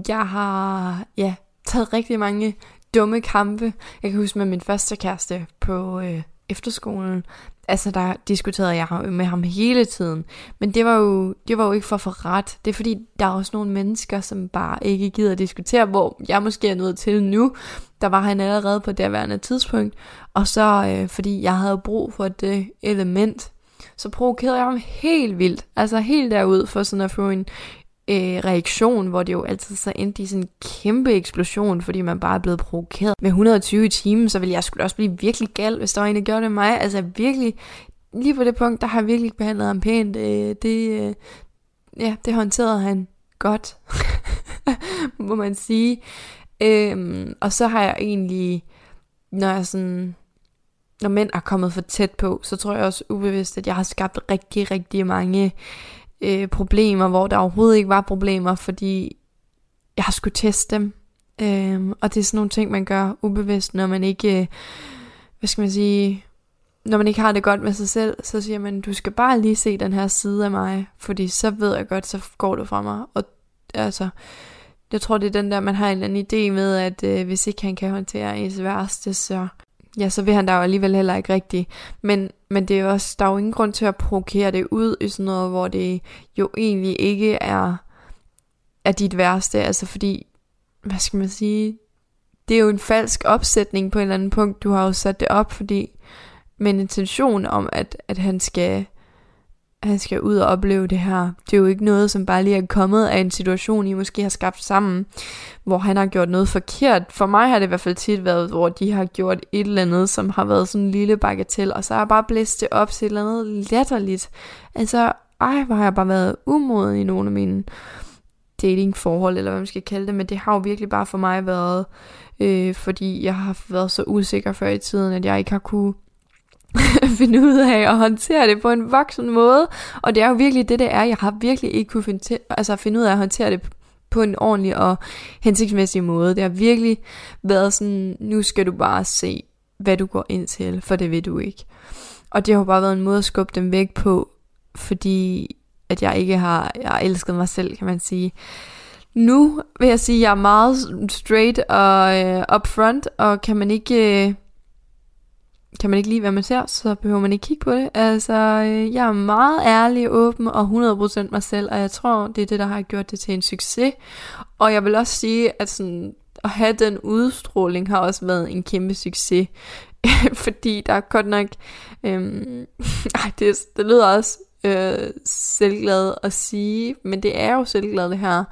jeg har, ja, taget rigtig mange dumme kampe. Jeg kan huske med min første kæreste på øh, efterskolen, altså der diskuterede jeg med ham hele tiden. Men det var jo, det var jo ikke for at ret. Det er fordi, der er også nogle mennesker, som bare ikke gider at diskutere, hvor jeg måske er nødt til nu. Der var han allerede på derværende tidspunkt. Og så, øh, fordi jeg havde brug for det element, så provokerede jeg ham helt vildt. Altså helt derud for sådan at få en, øh, reaktion, hvor det jo altid så endte i sådan en kæmpe eksplosion, fordi man bare er blevet provokeret med 120 timer, så ville jeg skulle også blive virkelig gal, hvis der var en, der gjorde det mig. Altså virkelig, lige på det punkt, der har jeg virkelig behandlet ham pænt. Øh, det, øh, ja, det håndterede han godt, (laughs) må man sige. Øhm, og så har jeg egentlig, når jeg sådan, når mænd er kommet for tæt på, så tror jeg også ubevidst, at jeg har skabt rigtig, rigtig mange øh, problemer, hvor der overhovedet ikke var problemer, fordi jeg har skulle teste dem. Øh, og det er sådan nogle ting, man gør ubevidst, når man ikke, øh, hvad skal man sige, når man ikke har det godt med sig selv, så siger man, du skal bare lige se den her side af mig, fordi så ved jeg godt, så går du fra mig. Og altså, jeg tror, det er den der, man har en eller anden idé med, at øh, hvis ikke han kan håndtere ens værste, så ja, så vil han da jo alligevel heller ikke rigtigt. Men, men det er også, der er jo ingen grund til at provokere det ud i sådan noget, hvor det jo egentlig ikke er, er dit værste. Altså fordi, hvad skal man sige, det er jo en falsk opsætning på en eller anden punkt. Du har jo sat det op, fordi med en intention om, at, at han skal han skal ud og opleve det her. Det er jo ikke noget, som bare lige er kommet af en situation, I måske har skabt sammen, hvor han har gjort noget forkert. For mig har det i hvert fald tit været, hvor de har gjort et eller andet, som har været sådan en lille bagatell, og så har jeg bare blæst det op til et eller andet latterligt. Altså, ej, hvor har jeg bare været umoden i nogle af mine datingforhold, eller hvad man skal kalde det, men det har jo virkelig bare for mig været, øh, fordi jeg har været så usikker før i tiden, at jeg ikke har kunne (laughs) finde ud af at håndtere det på en voksen måde. Og det er jo virkelig det, det er. Jeg har virkelig ikke kunne finde, til, altså finde ud af at håndtere det på en ordentlig og hensigtsmæssig måde. Det har virkelig været sådan, nu skal du bare se, hvad du går ind til, for det ved du ikke. Og det har bare været en måde at skubbe dem væk på, fordi at jeg ikke har, jeg har elsket mig selv, kan man sige. Nu vil jeg sige, at jeg er meget straight og øh, upfront, og kan man ikke... Øh, kan man ikke lide, hvad man ser, så behøver man ikke kigge på det. Altså, øh, jeg er meget ærlig, åben og 100% mig selv, og jeg tror, det er det, der har gjort det til en succes. Og jeg vil også sige, at sådan, at have den udstråling har også været en kæmpe succes. (laughs) fordi der er godt nok... Øhm, (laughs) ej, det, det lyder også øh, selvglad at sige, men det er jo selvglad det her.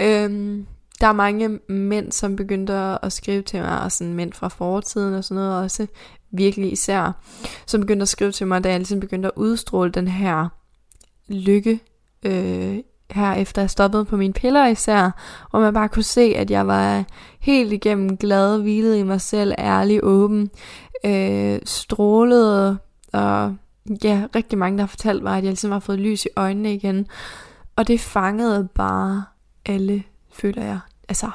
Øhm, der er mange mænd, som begyndte at skrive til mig, og sådan mænd fra fortiden og sådan noget også, virkelig især, som begyndte at skrive til mig, da jeg ligesom begyndte at udstråle den her lykke, øh, her efter jeg stoppede på mine piller især, hvor man bare kunne se, at jeg var helt igennem glad, hvilet i mig selv, ærlig, åben, øh, strålede, og ja, rigtig mange, der har fortalt mig, at jeg ligesom har fået lys i øjnene igen. Og det fangede bare alle, føler jeg. Altså,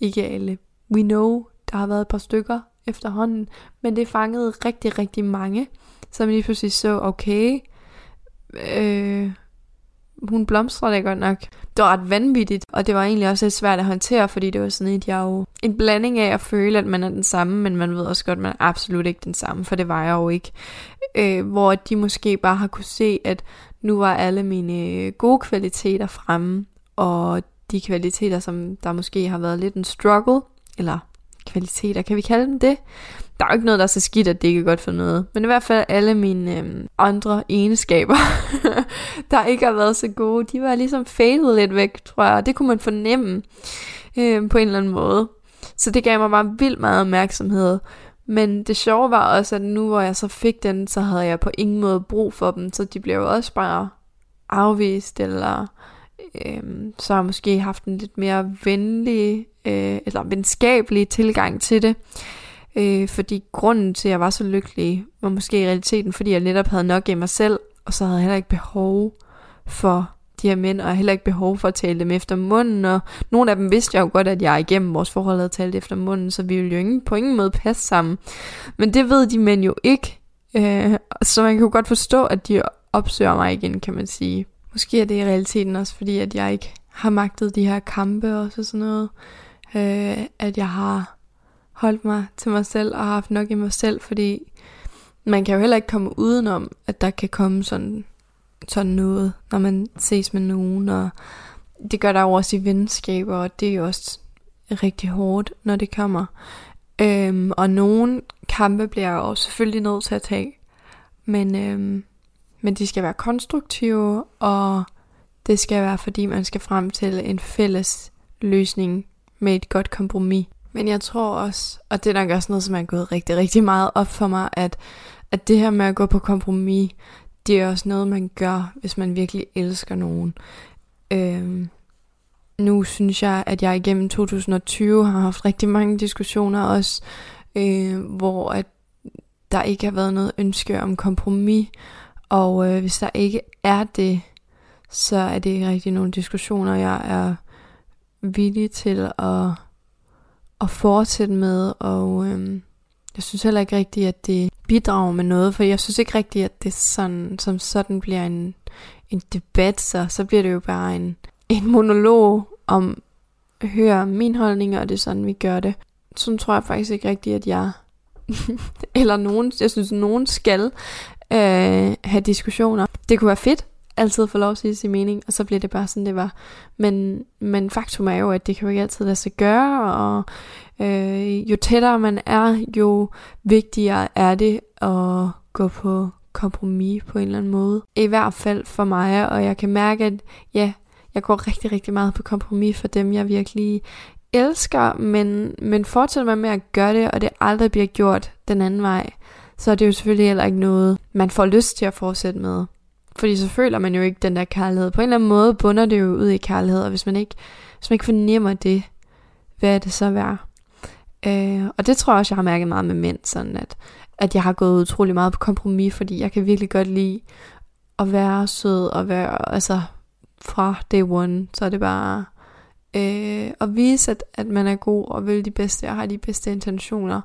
ikke alle. We know, der har været et par stykker efterhånden, men det fangede rigtig, rigtig mange, som lige pludselig så, okay, øh, hun blomstrede da godt nok. Det var ret vanvittigt, og det var egentlig også lidt svært at håndtere, fordi det var sådan et, jeg jo, en blanding af at føle, at man er den samme, men man ved også godt, at man er absolut ikke den samme, for det var jeg jo ikke. Øh, hvor de måske bare har kunne se, at nu var alle mine øh, gode kvaliteter fremme, og de kvaliteter, som der måske har været lidt en struggle, eller kvaliteter, kan vi kalde dem det? Der er jo ikke noget, der er så skidt, at det ikke er godt for noget. Men i hvert fald alle mine øhm, andre egenskaber, (laughs) der ikke har været så gode, de var ligesom fadet lidt væk, tror jeg. Det kunne man fornemme øhm, på en eller anden måde. Så det gav mig bare vildt meget opmærksomhed. Men det sjove var også, at nu hvor jeg så fik den, så havde jeg på ingen måde brug for dem, så de blev også bare afvist, eller øh, så har jeg måske haft en lidt mere venlig, øh, eller venskabelig tilgang til det. Øh, fordi grunden til, at jeg var så lykkelig, var måske i realiteten, fordi jeg netop havde nok i mig selv, og så havde jeg heller ikke behov for de her mænd, og heller ikke behov for at tale dem efter munden, og nogle af dem vidste jeg jo godt, at jeg igennem vores forhold havde talt efter munden, så vi ville jo ingen, på ingen måde passe sammen. Men det ved de mænd jo ikke, øh, så man kan jo godt forstå, at de opsøger mig igen, kan man sige. Måske er det i realiteten også, fordi at jeg ikke har magtet de her kampe og så sådan noget, øh, at jeg har holdt mig til mig selv og haft nok i mig selv, fordi man kan jo heller ikke komme udenom, at der kan komme sådan, sådan noget, når man ses med nogen, og det gør der jo også i venskaber, og det er jo også rigtig hårdt, når det kommer. Øhm, og nogle kampe bliver jeg jo selvfølgelig nødt til at tage, men, øhm, men de skal være konstruktive, og det skal være, fordi man skal frem til en fælles løsning med et godt kompromis. Men jeg tror også, og det er nok også noget, som er gået rigtig, rigtig meget op for mig, at, at det her med at gå på kompromis, det er også noget, man gør, hvis man virkelig elsker nogen. Øhm, nu synes jeg, at jeg igennem 2020 har haft rigtig mange diskussioner også, øh, hvor at der ikke har været noget ønske om kompromis, og øh, hvis der ikke er det, så er det ikke rigtig nogle diskussioner, jeg er villig til at at fortsætte med, og øh, jeg synes heller ikke rigtigt, at det bidrager med noget, for jeg synes ikke rigtigt, at det sådan, som sådan bliver en, en debat, så, så bliver det jo bare en, en monolog om at høre min holdning, og det er sådan, vi gør det. Sådan tror jeg faktisk ikke rigtigt, at jeg, (laughs) eller nogen, jeg synes, nogen skal øh, have diskussioner. Det kunne være fedt, altid få lov at sige sin mening, og så bliver det bare sådan, det var. Men, men faktum er jo, at det kan jo ikke altid lade sig gøre, og øh, jo tættere man er, jo vigtigere er det at gå på kompromis på en eller anden måde. I hvert fald for mig, og jeg kan mærke, at ja, jeg går rigtig, rigtig meget på kompromis for dem, jeg virkelig elsker, men, men fortsætter man med at gøre det, og det aldrig bliver gjort den anden vej, så er det jo selvfølgelig heller ikke noget, man får lyst til at fortsætte med. Fordi så føler man jo ikke den der kærlighed. På en eller anden måde bunder det jo ud i kærlighed, og hvis man ikke, hvis man ikke fornemmer det, hvad er det så værd? Øh, og det tror jeg også, jeg har mærket meget med mænd, sådan at, at jeg har gået utrolig meget på kompromis, fordi jeg kan virkelig godt lide at være sød og være, altså fra day one, så er det bare øh, at vise, at, at man er god og vil de bedste og har de bedste intentioner.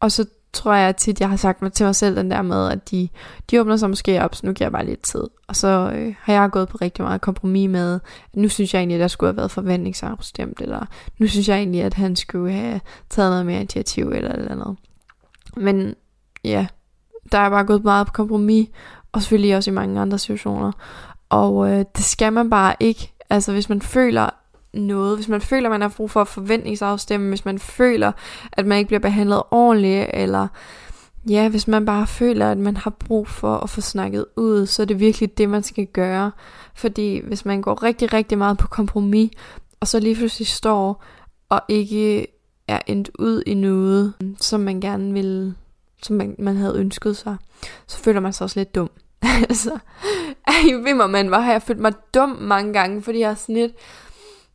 Og så tror jeg tit, jeg har sagt mig til mig selv den der med, at de, de åbner sig måske op, så nu giver jeg bare lidt tid. Og så øh, har jeg gået på rigtig meget kompromis med, at nu synes jeg egentlig, at der skulle have været forventningsafstemt, eller nu synes jeg egentlig, at han skulle have taget noget mere initiativ, eller eller andet. Men ja, der er bare gået meget på kompromis, og selvfølgelig også i mange andre situationer. Og øh, det skal man bare ikke. Altså hvis man føler, noget, hvis man føler, man har brug for at forventningsafstemme, hvis man føler, at man ikke bliver behandlet ordentligt, eller ja, hvis man bare føler, at man har brug for at få snakket ud, så er det virkelig det, man skal gøre. Fordi hvis man går rigtig, rigtig meget på kompromis, og så lige pludselig står og ikke er endt ud i noget, som man gerne vil, som man, man havde ønsket sig, så føler man sig også lidt dum. (laughs) altså, ej, ved mig, man, hvor har jeg følt mig dum mange gange, fordi jeg er sådan lidt,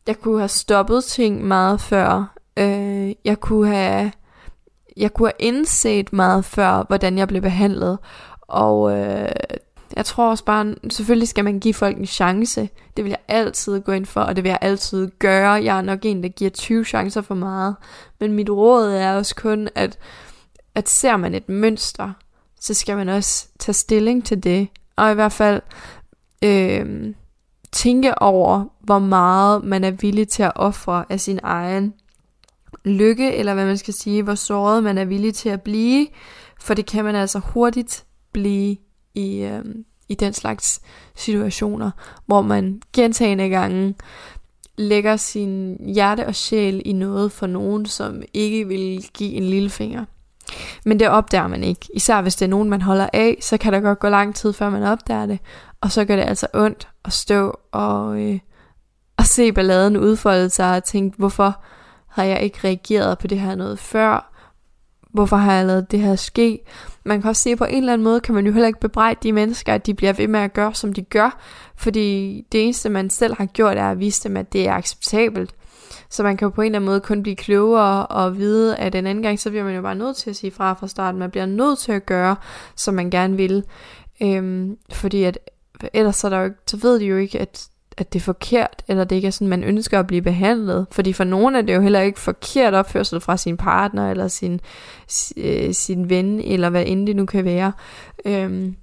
jeg kunne have stoppet ting meget før. Øh, jeg kunne have, jeg kunne have indset meget før, hvordan jeg blev behandlet. Og øh, jeg tror også bare, selvfølgelig skal man give folk en chance. Det vil jeg altid gå ind for, og det vil jeg altid gøre. Jeg er nok en, der giver 20 chancer for meget. Men mit råd er også kun, at, at ser man et mønster, så skal man også tage stilling til det. Og i hvert fald øh, tænke over, hvor meget man er villig til at ofre af sin egen lykke, eller hvad man skal sige, hvor såret man er villig til at blive. For det kan man altså hurtigt blive i, øh, i den slags situationer, hvor man gentagende gange lægger sin hjerte og sjæl i noget for nogen, som ikke vil give en lille finger. Men det opdager man ikke. Især hvis det er nogen, man holder af, så kan der godt gå lang tid, før man opdager det. Og så gør det altså ondt at stå og, øh, og se balladen udfolde sig og tænke, hvorfor har jeg ikke reageret på det her noget før? Hvorfor har jeg lavet det her ske? Man kan også se på en eller anden måde, kan man jo heller ikke bebrejde de mennesker, at de bliver ved med at gøre, som de gør. Fordi det eneste, man selv har gjort, er at vise dem, at det er acceptabelt. Så man kan jo på en eller anden måde kun blive klogere og vide, at en anden gang, så bliver man jo bare nødt til at sige fra fra starten. Man bliver nødt til at gøre, som man gerne vil. Øhm, fordi at ellers så, er der jo, så ved de jo ikke, at, at det er forkert, eller det ikke er sådan, man ønsker at blive behandlet. Fordi for nogen er det jo heller ikke forkert opførsel fra sin partner, eller sin, øh, sin ven, eller hvad end det nu kan være. Øhm,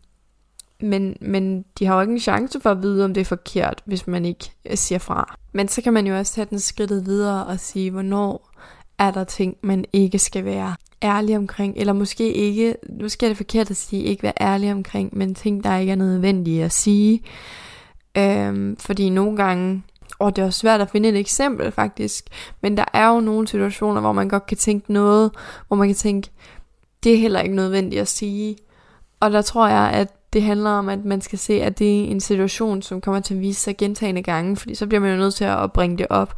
men, men de har jo ikke en chance for at vide, om det er forkert, hvis man ikke øh, siger fra. Men så kan man jo også tage den skridtet videre og sige, hvornår er der ting, man ikke skal være ærlig omkring, eller måske ikke, måske er det forkert at sige, ikke være ærlig omkring, men ting, der ikke er nødvendige at sige. Øhm, fordi nogle gange, og det er også svært at finde et eksempel faktisk, men der er jo nogle situationer, hvor man godt kan tænke noget, hvor man kan tænke, det er heller ikke nødvendigt at sige. Og der tror jeg, at det handler om, at man skal se, at det er en situation, som kommer til at vise sig gentagende gange, fordi så bliver man jo nødt til at bringe det op.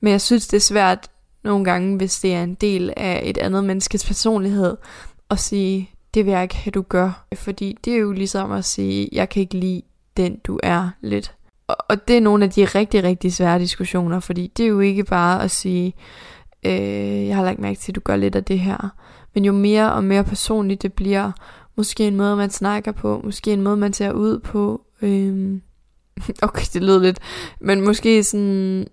Men jeg synes, det er svært nogle gange, hvis det er en del af et andet menneskes personlighed, at sige, det vil jeg ikke have, du gør. Fordi det er jo ligesom at sige, jeg kan ikke lide den, du er lidt. Og det er nogle af de rigtig, rigtig svære diskussioner, fordi det er jo ikke bare at sige, øh, jeg har lagt mærke til, at du gør lidt af det her. Men jo mere og mere personligt det bliver, Måske en måde, man snakker på. Måske en måde, man ser ud på. Øh, (laughs) okay, det lød lidt. Men måske sådan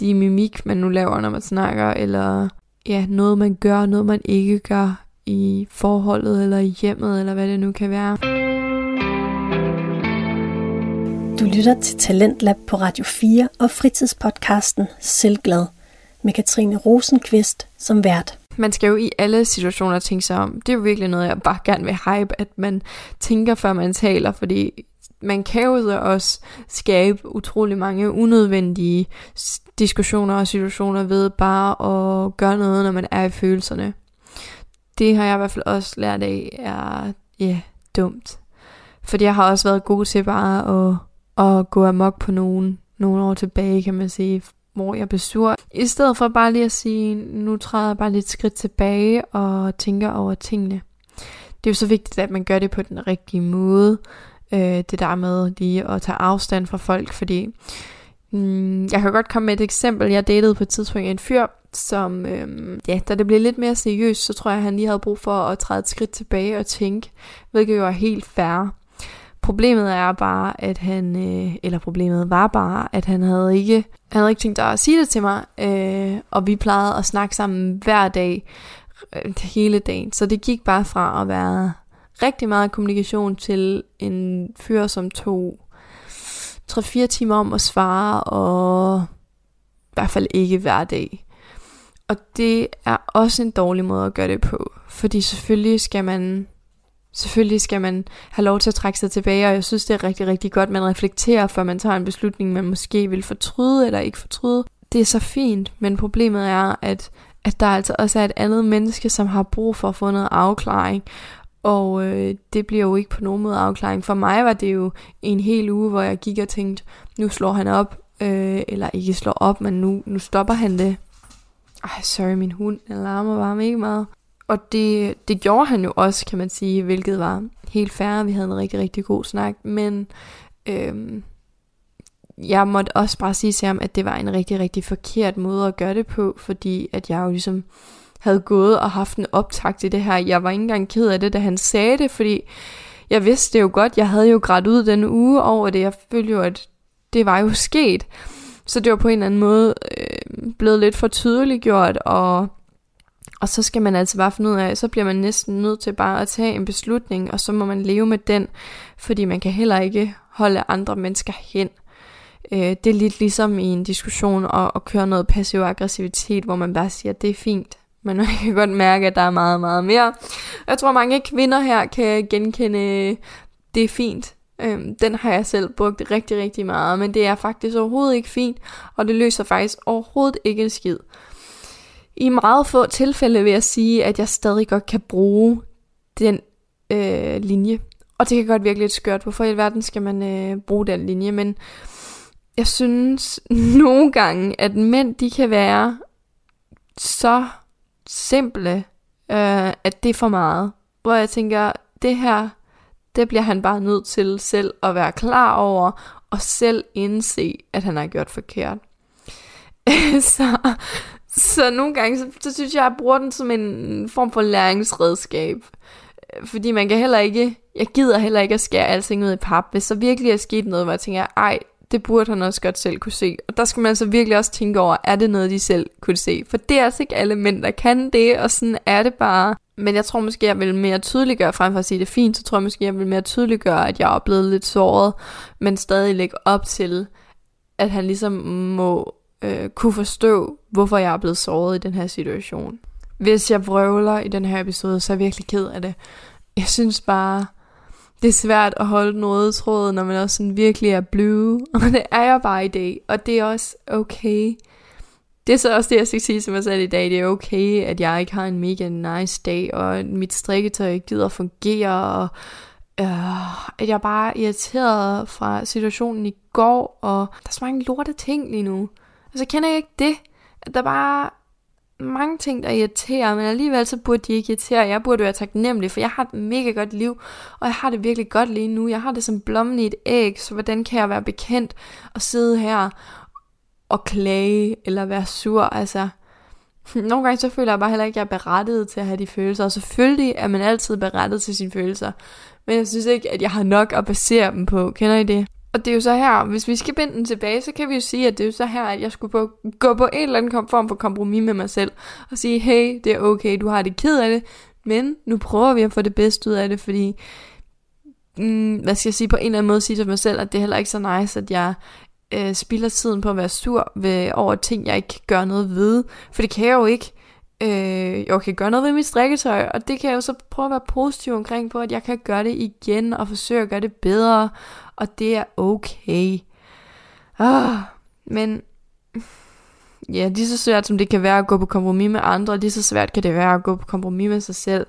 de mimik, man nu laver, når man snakker. Eller ja, noget man gør, noget man ikke gør i forholdet eller i hjemmet, eller hvad det nu kan være. Du lytter til Talentlab på Radio 4 og fritidspodcasten Selvglad med Katrine Rosenqvist som vært. Man skal jo i alle situationer tænke sig om. Det er jo virkelig noget, jeg bare gerne vil hype, at man tænker, før man taler, fordi man kan jo så også skabe utrolig mange unødvendige diskussioner og situationer ved bare at gøre noget, når man er i følelserne. Det har jeg i hvert fald også lært af, er ja, yeah, dumt. Fordi jeg har også været god til bare at, at gå amok på nogen, nogle år tilbage, kan man sige, hvor jeg blev sur. I stedet for bare lige at sige, nu træder jeg bare lidt skridt tilbage og tænker over tingene. Det er jo så vigtigt, at man gør det på den rigtige måde. Øh, det der med lige at tage afstand fra folk, fordi mm, jeg kan godt komme med et eksempel. Jeg datede på et tidspunkt en fyr, som, øhm, ja, da det blev lidt mere seriøst, så tror jeg, at han lige havde brug for at træde et skridt tilbage og tænke, hvilket jo er helt fair. Problemet er bare, at han, øh, eller problemet var bare, at han havde ikke, han havde ikke tænkt at sige det til mig, øh, og vi plejede at snakke sammen hver dag, øh, hele dagen. Så det gik bare fra at være rigtig meget kommunikation til en fyr, som tog 3-4 timer om at svare, og i hvert fald ikke hver dag. Og det er også en dårlig måde at gøre det på, fordi selvfølgelig skal man Selvfølgelig skal man have lov til at trække sig tilbage, og jeg synes, det er rigtig, rigtig godt, at man reflekterer, før man tager en beslutning, man måske vil fortryde eller ikke fortryde. Det er så fint, men problemet er, at at der altså også er et andet menneske, som har brug for at få noget afklaring. Og øh, det bliver jo ikke på nogen måde afklaring. For mig var det jo en hel uge, hvor jeg gik og tænkte, nu slår han op, øh, eller ikke slår op, men nu, nu stopper han det. Ej, sorry, min hund den larmer bare mega meget. Og det, det gjorde han jo også, kan man sige, hvilket var helt færre. Vi havde en rigtig, rigtig god snak, men øh, jeg måtte også bare sige til ham, at det var en rigtig, rigtig forkert måde at gøre det på, fordi at jeg jo ligesom havde gået og haft en optakt i det her. Jeg var ikke engang ked af det, da han sagde det, fordi jeg vidste det jo godt. Jeg havde jo grædt ud den uge over det. Jeg følte jo, at det var jo sket. Så det var på en eller anden måde øh, blevet lidt for tydeligt gjort, og, og så skal man altså bare finde ud af, så bliver man næsten nødt til bare at tage en beslutning, og så må man leve med den, fordi man kan heller ikke holde andre mennesker hen. Øh, det er lidt ligesom i en diskussion at, at køre noget passiv aggressivitet, hvor man bare siger, det er fint, men (laughs) man kan godt mærke, at der er meget, meget mere. Jeg tror, mange kvinder her kan genkende, det er fint. Øhm, den har jeg selv brugt rigtig, rigtig meget, men det er faktisk overhovedet ikke fint, og det løser faktisk overhovedet ikke en skid. I meget få tilfælde vil jeg sige, at jeg stadig godt kan bruge den øh, linje. Og det kan godt virke lidt skørt. Hvorfor i alverden skal man øh, bruge den linje? Men jeg synes (laughs) nogle gange, at mænd de kan være så simple, øh, at det er for meget. Hvor jeg tænker, det her, det bliver han bare nødt til selv at være klar over, og selv indse, at han har gjort forkert. (laughs) så, så nogle gange, så, så synes jeg, at jeg bruger den som en form for læringsredskab. Fordi man kan heller ikke, jeg gider heller ikke at skære alting ud i pap. Hvis så virkelig er sket noget, hvor jeg tænker, ej, det burde han også godt selv kunne se. Og der skal man altså virkelig også tænke over, er det noget, de selv kunne se? For det er altså ikke alle mænd, der kan det, og sådan er det bare. Men jeg tror måske, jeg vil mere tydeliggøre, frem for at sige det fint, så tror jeg måske, jeg vil mere tydeliggøre, at jeg er blevet lidt såret, men stadig lægge op til, at han ligesom må øh, kunne forstå, hvorfor jeg er blevet såret i den her situation. Hvis jeg vrøvler i den her episode, så er jeg virkelig ked af det. Jeg synes bare, det er svært at holde noget tråd, når man også sådan virkelig er blue. (laughs) Og det er jeg bare i dag. Og det er også okay. Det er så også det, jeg skal sige til mig selv i dag. Det er okay, at jeg ikke har en mega nice dag, og mit strikketøj ikke gider at fungere, og øh, at jeg bare er irriteret fra situationen i går, og der er så mange lorte ting lige nu. Altså kender jeg ikke det? At der bare mange ting, der irriterer, men alligevel så burde de ikke irritere. Jeg burde være taknemmelig, for jeg har et mega godt liv, og jeg har det virkelig godt lige nu. Jeg har det som blommen i et æg, så hvordan kan jeg være bekendt og sidde her og klage eller være sur? Altså, (laughs) nogle gange så føler jeg bare heller ikke, at jeg er berettiget til at have de følelser, og selvfølgelig er man altid berettiget til sine følelser, men jeg synes ikke, at jeg har nok at basere dem på. Kender I det? Og det er jo så her, hvis vi skal binde den tilbage, så kan vi jo sige, at det er jo så her, at jeg skulle på, gå på en eller anden form for kompromis med mig selv, og sige, hey, det er okay, du har det ked af det, men nu prøver vi at få det bedste ud af det, fordi, mm, hvad skal jeg sige, på en eller anden måde sige til mig selv, at det er heller ikke så nice, at jeg øh, spilder tiden på at være sur ved, over ting, jeg ikke kan gøre noget ved, for det kan jeg jo ikke. Øh, jeg kan gøre noget ved mit strikketøj, og det kan jeg jo så prøve at være positiv omkring på, at jeg kan gøre det igen, og forsøge at gøre det bedre, og det er okay. Ah, men ja, lige så svært som det kan være at gå på kompromis med andre, lige så svært kan det være at gå på kompromis med sig selv.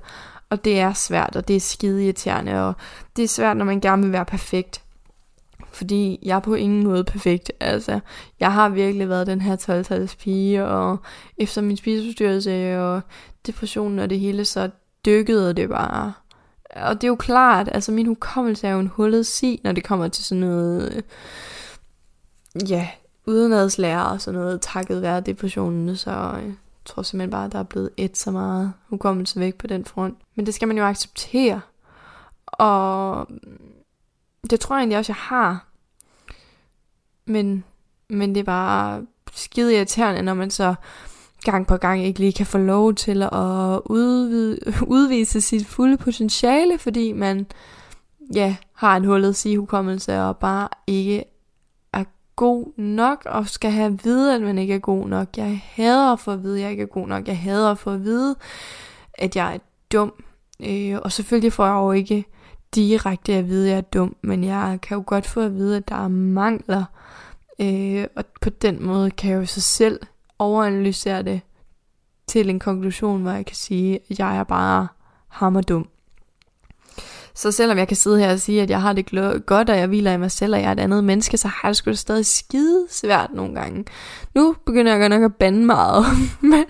Og det er svært, og det er skide irriterende, og det er svært, når man gerne vil være perfekt. Fordi jeg er på ingen måde perfekt. Altså, jeg har virkelig været den her 12-tals pige, og efter min spiseforstyrrelse og depressionen og det hele, så dykkede det bare og det er jo klart, altså min hukommelse er jo en hullet si, når det kommer til sådan noget, øh, ja, udenadslærer og sådan noget, takket være depressionen, så øh, jeg tror simpelthen bare, at der er blevet et så meget hukommelse væk på den front. Men det skal man jo acceptere. Og det tror jeg egentlig også, jeg har. Men, men det er bare skide irriterende, når man så gang på gang ikke lige kan få lov til at udvide, udvise sit fulde potentiale, fordi man ja, har en hullet sigehukommelse og bare ikke er god nok og skal have at vide, at man ikke er god nok. Jeg hader at få at vide, at jeg ikke er god nok. Jeg hader at få at vide, at jeg er dum. Øh, og selvfølgelig får jeg jo ikke direkte at vide, at jeg er dum, men jeg kan jo godt få at vide, at der er mangler. Øh, og på den måde kan jeg jo så selv overanalysere det til en konklusion, hvor jeg kan sige, at jeg er bare hammerdum. Så selvom jeg kan sidde her og sige, at jeg har det godt, og jeg hviler i mig selv, og jeg er et andet menneske, så har jeg sgu da stadig skide svært nogle gange. Nu begynder jeg godt nok at bande meget, (laughs) men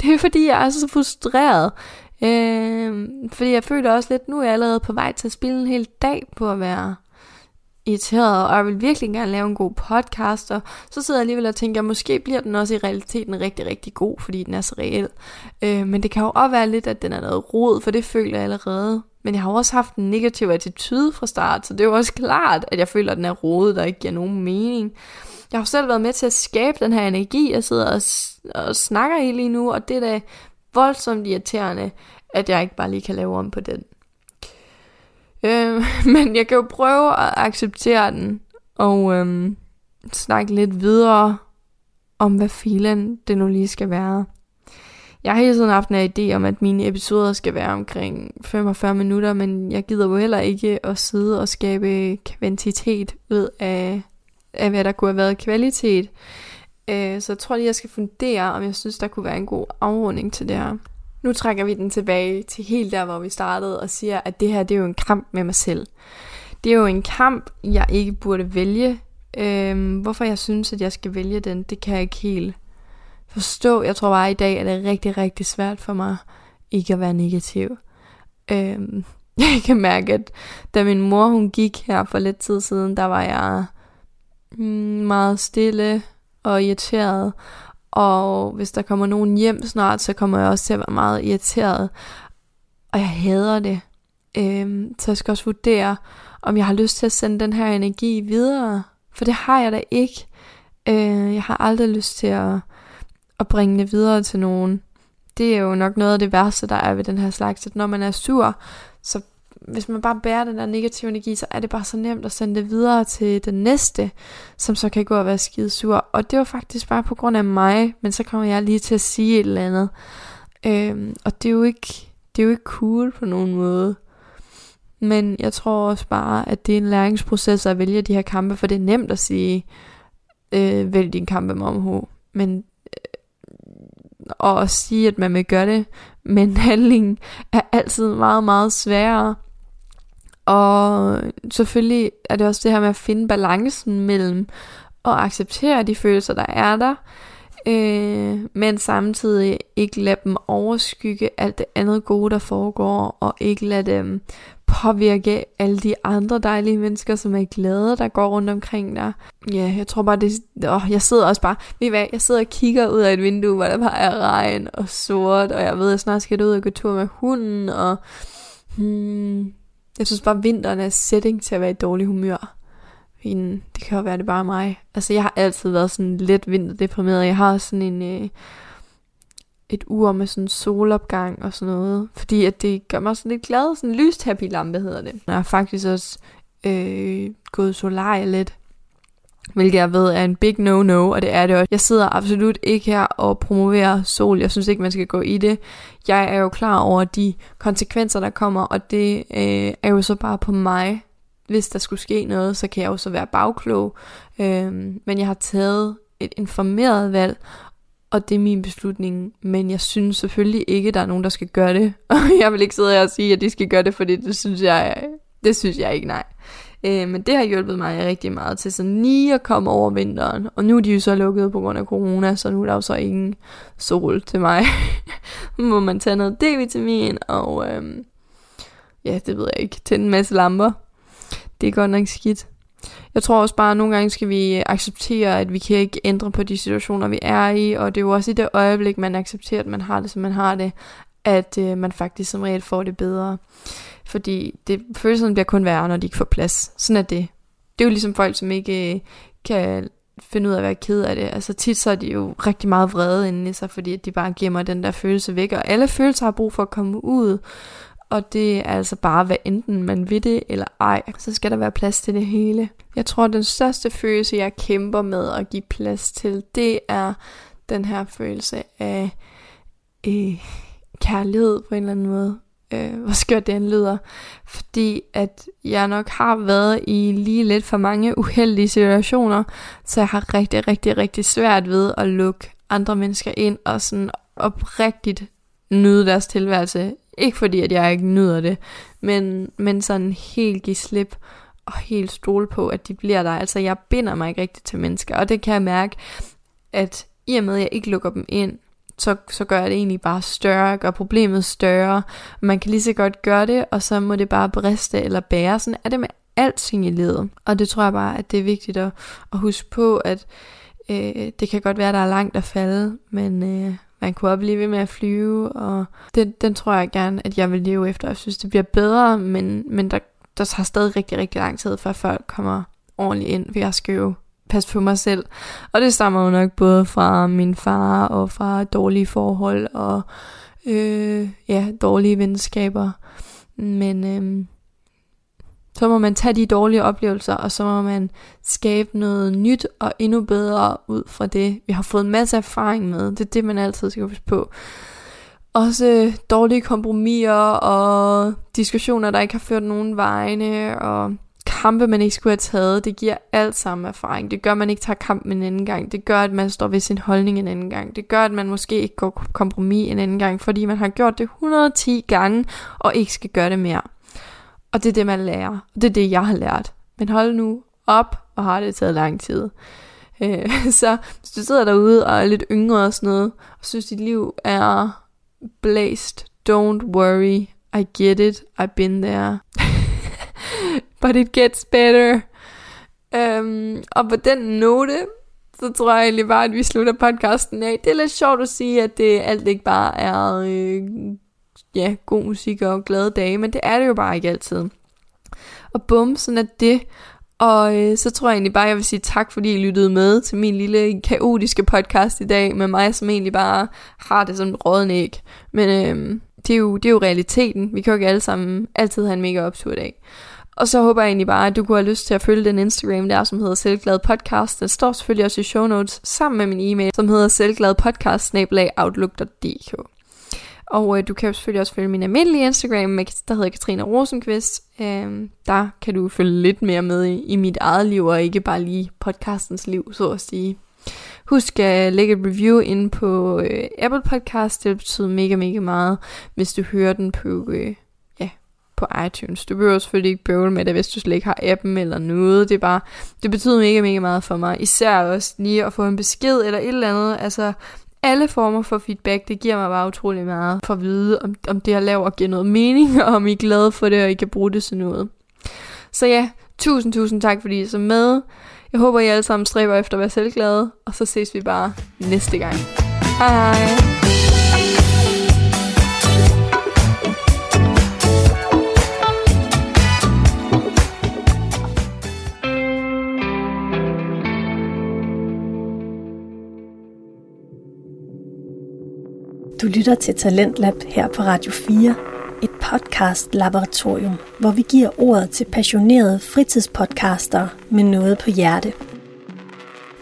det er fordi, jeg er så frustreret. Øh, fordi jeg føler også lidt, nu er jeg allerede på vej til at spille en hel dag på at være irriteret, og jeg vil virkelig gerne lave en god podcast, og så sidder jeg alligevel og tænker, at måske bliver den også i realiteten rigtig, rigtig god, fordi den er så reel. Øh, men det kan jo også være lidt, at den er noget rod, for det føler jeg allerede. Men jeg har også haft en negativ attitude fra start, så det er jo også klart, at jeg føler, at den er rodet, der ikke giver nogen mening. Jeg har selv været med til at skabe den her energi, jeg sidder og, og snakker i lige nu, og det er da voldsomt irriterende, at jeg ikke bare lige kan lave om på den. Øh, (laughs) men jeg kan jo prøve at acceptere den, og øh, snakke lidt videre om, hvad filen det nu lige skal være. Jeg har hele tiden haft en idé om, at mine episoder skal være omkring 45 minutter, men jeg gider jo heller ikke at sidde og skabe kvantitet ud af, af hvad der kunne have været kvalitet. Øh, så jeg tror lige, jeg skal fundere, om jeg synes, der kunne være en god afrunding til det her. Nu trækker vi den tilbage til helt der, hvor vi startede, og siger, at det her det er jo en kamp med mig selv. Det er jo en kamp, jeg ikke burde vælge. Øhm, hvorfor jeg synes, at jeg skal vælge den, det kan jeg ikke helt forstå. Jeg tror bare, at i dag er det rigtig, rigtig svært for mig ikke at være negativ. Øhm, (laughs) jeg kan mærke, at da min mor hun gik her for lidt tid siden, der var jeg mm, meget stille og irriteret. Og hvis der kommer nogen hjem snart, så kommer jeg også til at være meget irriteret. Og jeg hader det. Øhm, så jeg skal også vurdere, om jeg har lyst til at sende den her energi videre. For det har jeg da ikke. Øh, jeg har aldrig lyst til at, at bringe det videre til nogen. Det er jo nok noget af det værste, der er ved den her slags. At når man er sur, så hvis man bare bærer den der negative energi, så er det bare så nemt at sende det videre til den næste, som så kan gå og være skide sur. Og det var faktisk bare på grund af mig, men så kommer jeg lige til at sige et eller andet. Øhm, og det er, jo ikke, det er jo ikke cool på nogen måde. Men jeg tror også bare, at det er en læringsproces at vælge de her kampe, for det er nemt at sige, øh, vælg din kampe med omhu. Men øh, og at sige, at man vil gøre det, men handlingen er altid meget, meget sværere. Og selvfølgelig er det også det her med at finde balancen mellem at acceptere de følelser, der er der, øh, men samtidig ikke lade dem overskygge alt det andet gode, der foregår, og ikke lade dem påvirke alle de andre dejlige mennesker, som er glade, der går rundt omkring der. Ja, jeg tror bare, det, åh, jeg sidder også bare, ved I hvad, jeg sidder og kigger ud af et vindue, hvor der bare er regn og sort, og jeg ved, at jeg snart skal ud og gå tur med hunden, og hmm, jeg synes bare, vinteren er setting til at være i dårlig humør. Det kan jo være, det bare mig. Altså, jeg har altid været sådan lidt vinterdeprimeret. Jeg har sådan en... Øh, et ur med sådan solopgang og sådan noget. Fordi at det gør mig sådan lidt glad. Sådan en lyst happy lampe hedder det. Jeg har faktisk også øh, gået solarie lidt. Hvilket jeg ved er en big no-no, og det er det også. Jeg sidder absolut ikke her og promoverer sol. Jeg synes ikke, man skal gå i det. Jeg er jo klar over de konsekvenser, der kommer, og det øh, er jo så bare på mig. Hvis der skulle ske noget, så kan jeg jo så være bagklog. Øh, men jeg har taget et informeret valg, og det er min beslutning, men jeg synes selvfølgelig ikke, der er nogen, der skal gøre det. (laughs) Og jeg vil ikke sidde her og sige, at de skal gøre det, fordi det synes jeg, det synes jeg ikke, nej. Øh, men det har hjulpet mig rigtig meget til sådan lige at komme over vinteren. Og nu er de jo så lukket på grund af corona, så nu er der jo så ingen sol til mig. (laughs) Må man tage noget D-vitamin, og øh, ja, det ved jeg ikke, tænde en masse lamper. Det er godt nok skidt. Jeg tror også bare, at nogle gange skal vi acceptere, at vi kan ikke ændre på de situationer, vi er i, og det er jo også i det øjeblik, man accepterer, at man har det, som man har det, at øh, man faktisk som regel får det bedre. Fordi det, følelserne bliver kun værre, når de ikke får plads. Sådan er det. Det er jo ligesom folk, som ikke øh, kan finde ud af at være ked af det. Altså tit så er de jo rigtig meget vrede inde i sig, fordi at de bare gemmer den der følelse væk. Og alle følelser har brug for at komme ud. Og det er altså bare, hvad enten man vil det eller ej, så skal der være plads til det hele. Jeg tror, at den største følelse, jeg kæmper med at give plads til, det er den her følelse af øh, kærlighed på en eller anden måde øh, hvor skørt det lyder, fordi at jeg nok har været i lige lidt for mange uheldige situationer, så jeg har rigtig, rigtig, rigtig svært ved at lukke andre mennesker ind og sådan oprigtigt nyde deres tilværelse. Ikke fordi, at jeg ikke nyder det, men, men sådan helt give slip og helt stole på, at de bliver der. Altså, jeg binder mig ikke rigtigt til mennesker, og det kan jeg mærke, at i og med, at jeg ikke lukker dem ind, så, så gør jeg det egentlig bare større, gør problemet større. Man kan lige så godt gøre det, og så må det bare briste eller bære. Sådan er det med alting i livet. Og det tror jeg bare, at det er vigtigt at, at huske på, at øh, det kan godt være, at der er langt at falde, men øh, man kunne også blive ved med at flyve, og det, den tror jeg gerne, at jeg vil leve efter. Jeg synes, det bliver bedre, men, men der, der tager stadig rigtig, rigtig lang tid, før folk kommer ordentligt ind, ved at skal passe på mig selv. Og det stammer jo nok både fra min far og fra dårlige forhold og øh, ja, dårlige venskaber. Men øh, så må man tage de dårlige oplevelser, og så må man skabe noget nyt og endnu bedre ud fra det. Vi har fået en masse erfaring med. Det er det, man altid skal huske på. Også øh, dårlige kompromiser og diskussioner, der ikke har ført nogen vegne, og kampe, man ikke skulle have taget, det giver alt sammen erfaring. Det gør, at man ikke tager kampen en anden gang. Det gør, at man står ved sin holdning en anden gang. Det gør, at man måske ikke går kompromis en anden gang, fordi man har gjort det 110 gange, og ikke skal gøre det mere. Og det er det, man lærer. Og det er det, jeg har lært. Men hold nu op, og har det taget lang tid. Øh, (laughs) så hvis du sidder derude og er lidt yngre og sådan noget, og synes, dit liv er blæst, don't worry, I get it, I've been there. (laughs) But it gets better. Øhm, og på den note, så tror jeg egentlig bare, at vi slutter podcasten af. Det er lidt sjovt at sige, at det alt ikke bare er øh, ja, god musik og glade dage, men det er det jo bare ikke altid. Og bum, sådan er det. Og øh, så tror jeg egentlig bare, at jeg vil sige tak, fordi I lyttede med til min lille kaotiske podcast i dag, med mig, som egentlig bare har det som råden æg. Men øh, det, er jo, det er jo realiteten. Vi kan jo ikke alle sammen altid have en mega optur dag. Og så håber jeg egentlig bare, at du kunne have lyst til at følge den Instagram der, som hedder Selvglad Podcast. Den står selvfølgelig også i show notes sammen med min e-mail, som hedder selvgladpodcast og øh, du kan jo selvfølgelig også følge min almindelige Instagram, der hedder Katrine Rosenqvist. Øh, der kan du følge lidt mere med i, i mit eget liv, og ikke bare lige podcastens liv, så at sige. Husk at lægge et review ind på øh, Apple Podcast. Det betyder mega, mega meget, hvis du hører den på, øh, på iTunes. Du behøver selvfølgelig ikke bøvle med det, hvis du slet ikke har appen eller noget. Det, er bare, det betyder mega, mega meget for mig. Især også lige at få en besked eller et eller andet. Altså, alle former for feedback, det giver mig bare utrolig meget for at vide, om, om det jeg laver giver noget mening, (laughs) og om I er glade for det, og I kan bruge det til noget. Så ja, tusind, tusind tak, fordi I er så med. Jeg håber, I alle sammen stræber efter at være selvglade, og så ses vi bare næste gang. Hej hej! Du lytter til Talentlab her på Radio 4, et podcast-laboratorium, hvor vi giver ordet til passionerede fritidspodcaster med noget på hjerte.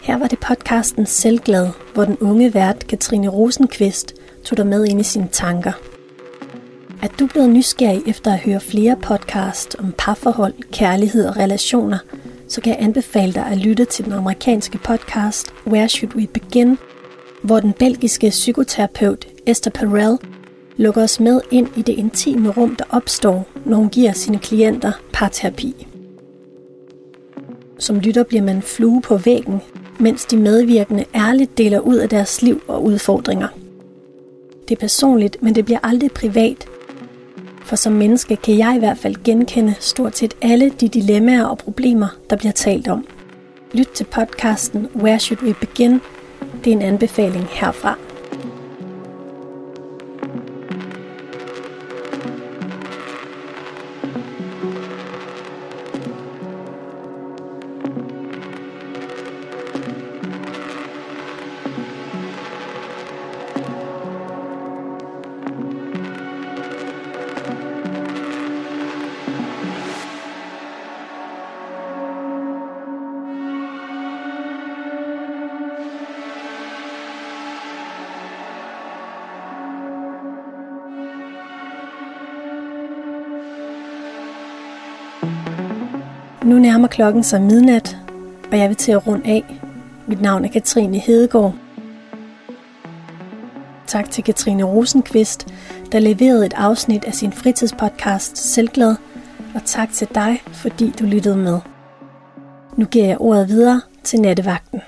Her var det podcasten Selvglad, hvor den unge vært Katrine Rosenqvist tog dig med ind i sine tanker. Er du blevet nysgerrig efter at høre flere podcast om parforhold, kærlighed og relationer, så kan jeg anbefale dig at lytte til den amerikanske podcast Where Should We Begin, hvor den belgiske psykoterapeut Esther Perel lukker os med ind i det intime rum, der opstår, når hun giver sine klienter parterapi. Som lytter bliver man flue på væggen, mens de medvirkende ærligt deler ud af deres liv og udfordringer. Det er personligt, men det bliver aldrig privat. For som menneske kan jeg i hvert fald genkende stort set alle de dilemmaer og problemer, der bliver talt om. Lyt til podcasten Where Should We Begin? Det er en anbefaling herfra. Nærmer klokken sig midnat, og jeg vil til at runde af. Mit navn er Katrine Hedegaard. Tak til Katrine Rosenqvist, der leverede et afsnit af sin fritidspodcast Selvglad, og tak til dig, fordi du lyttede med. Nu giver jeg ordet videre til nattevagten.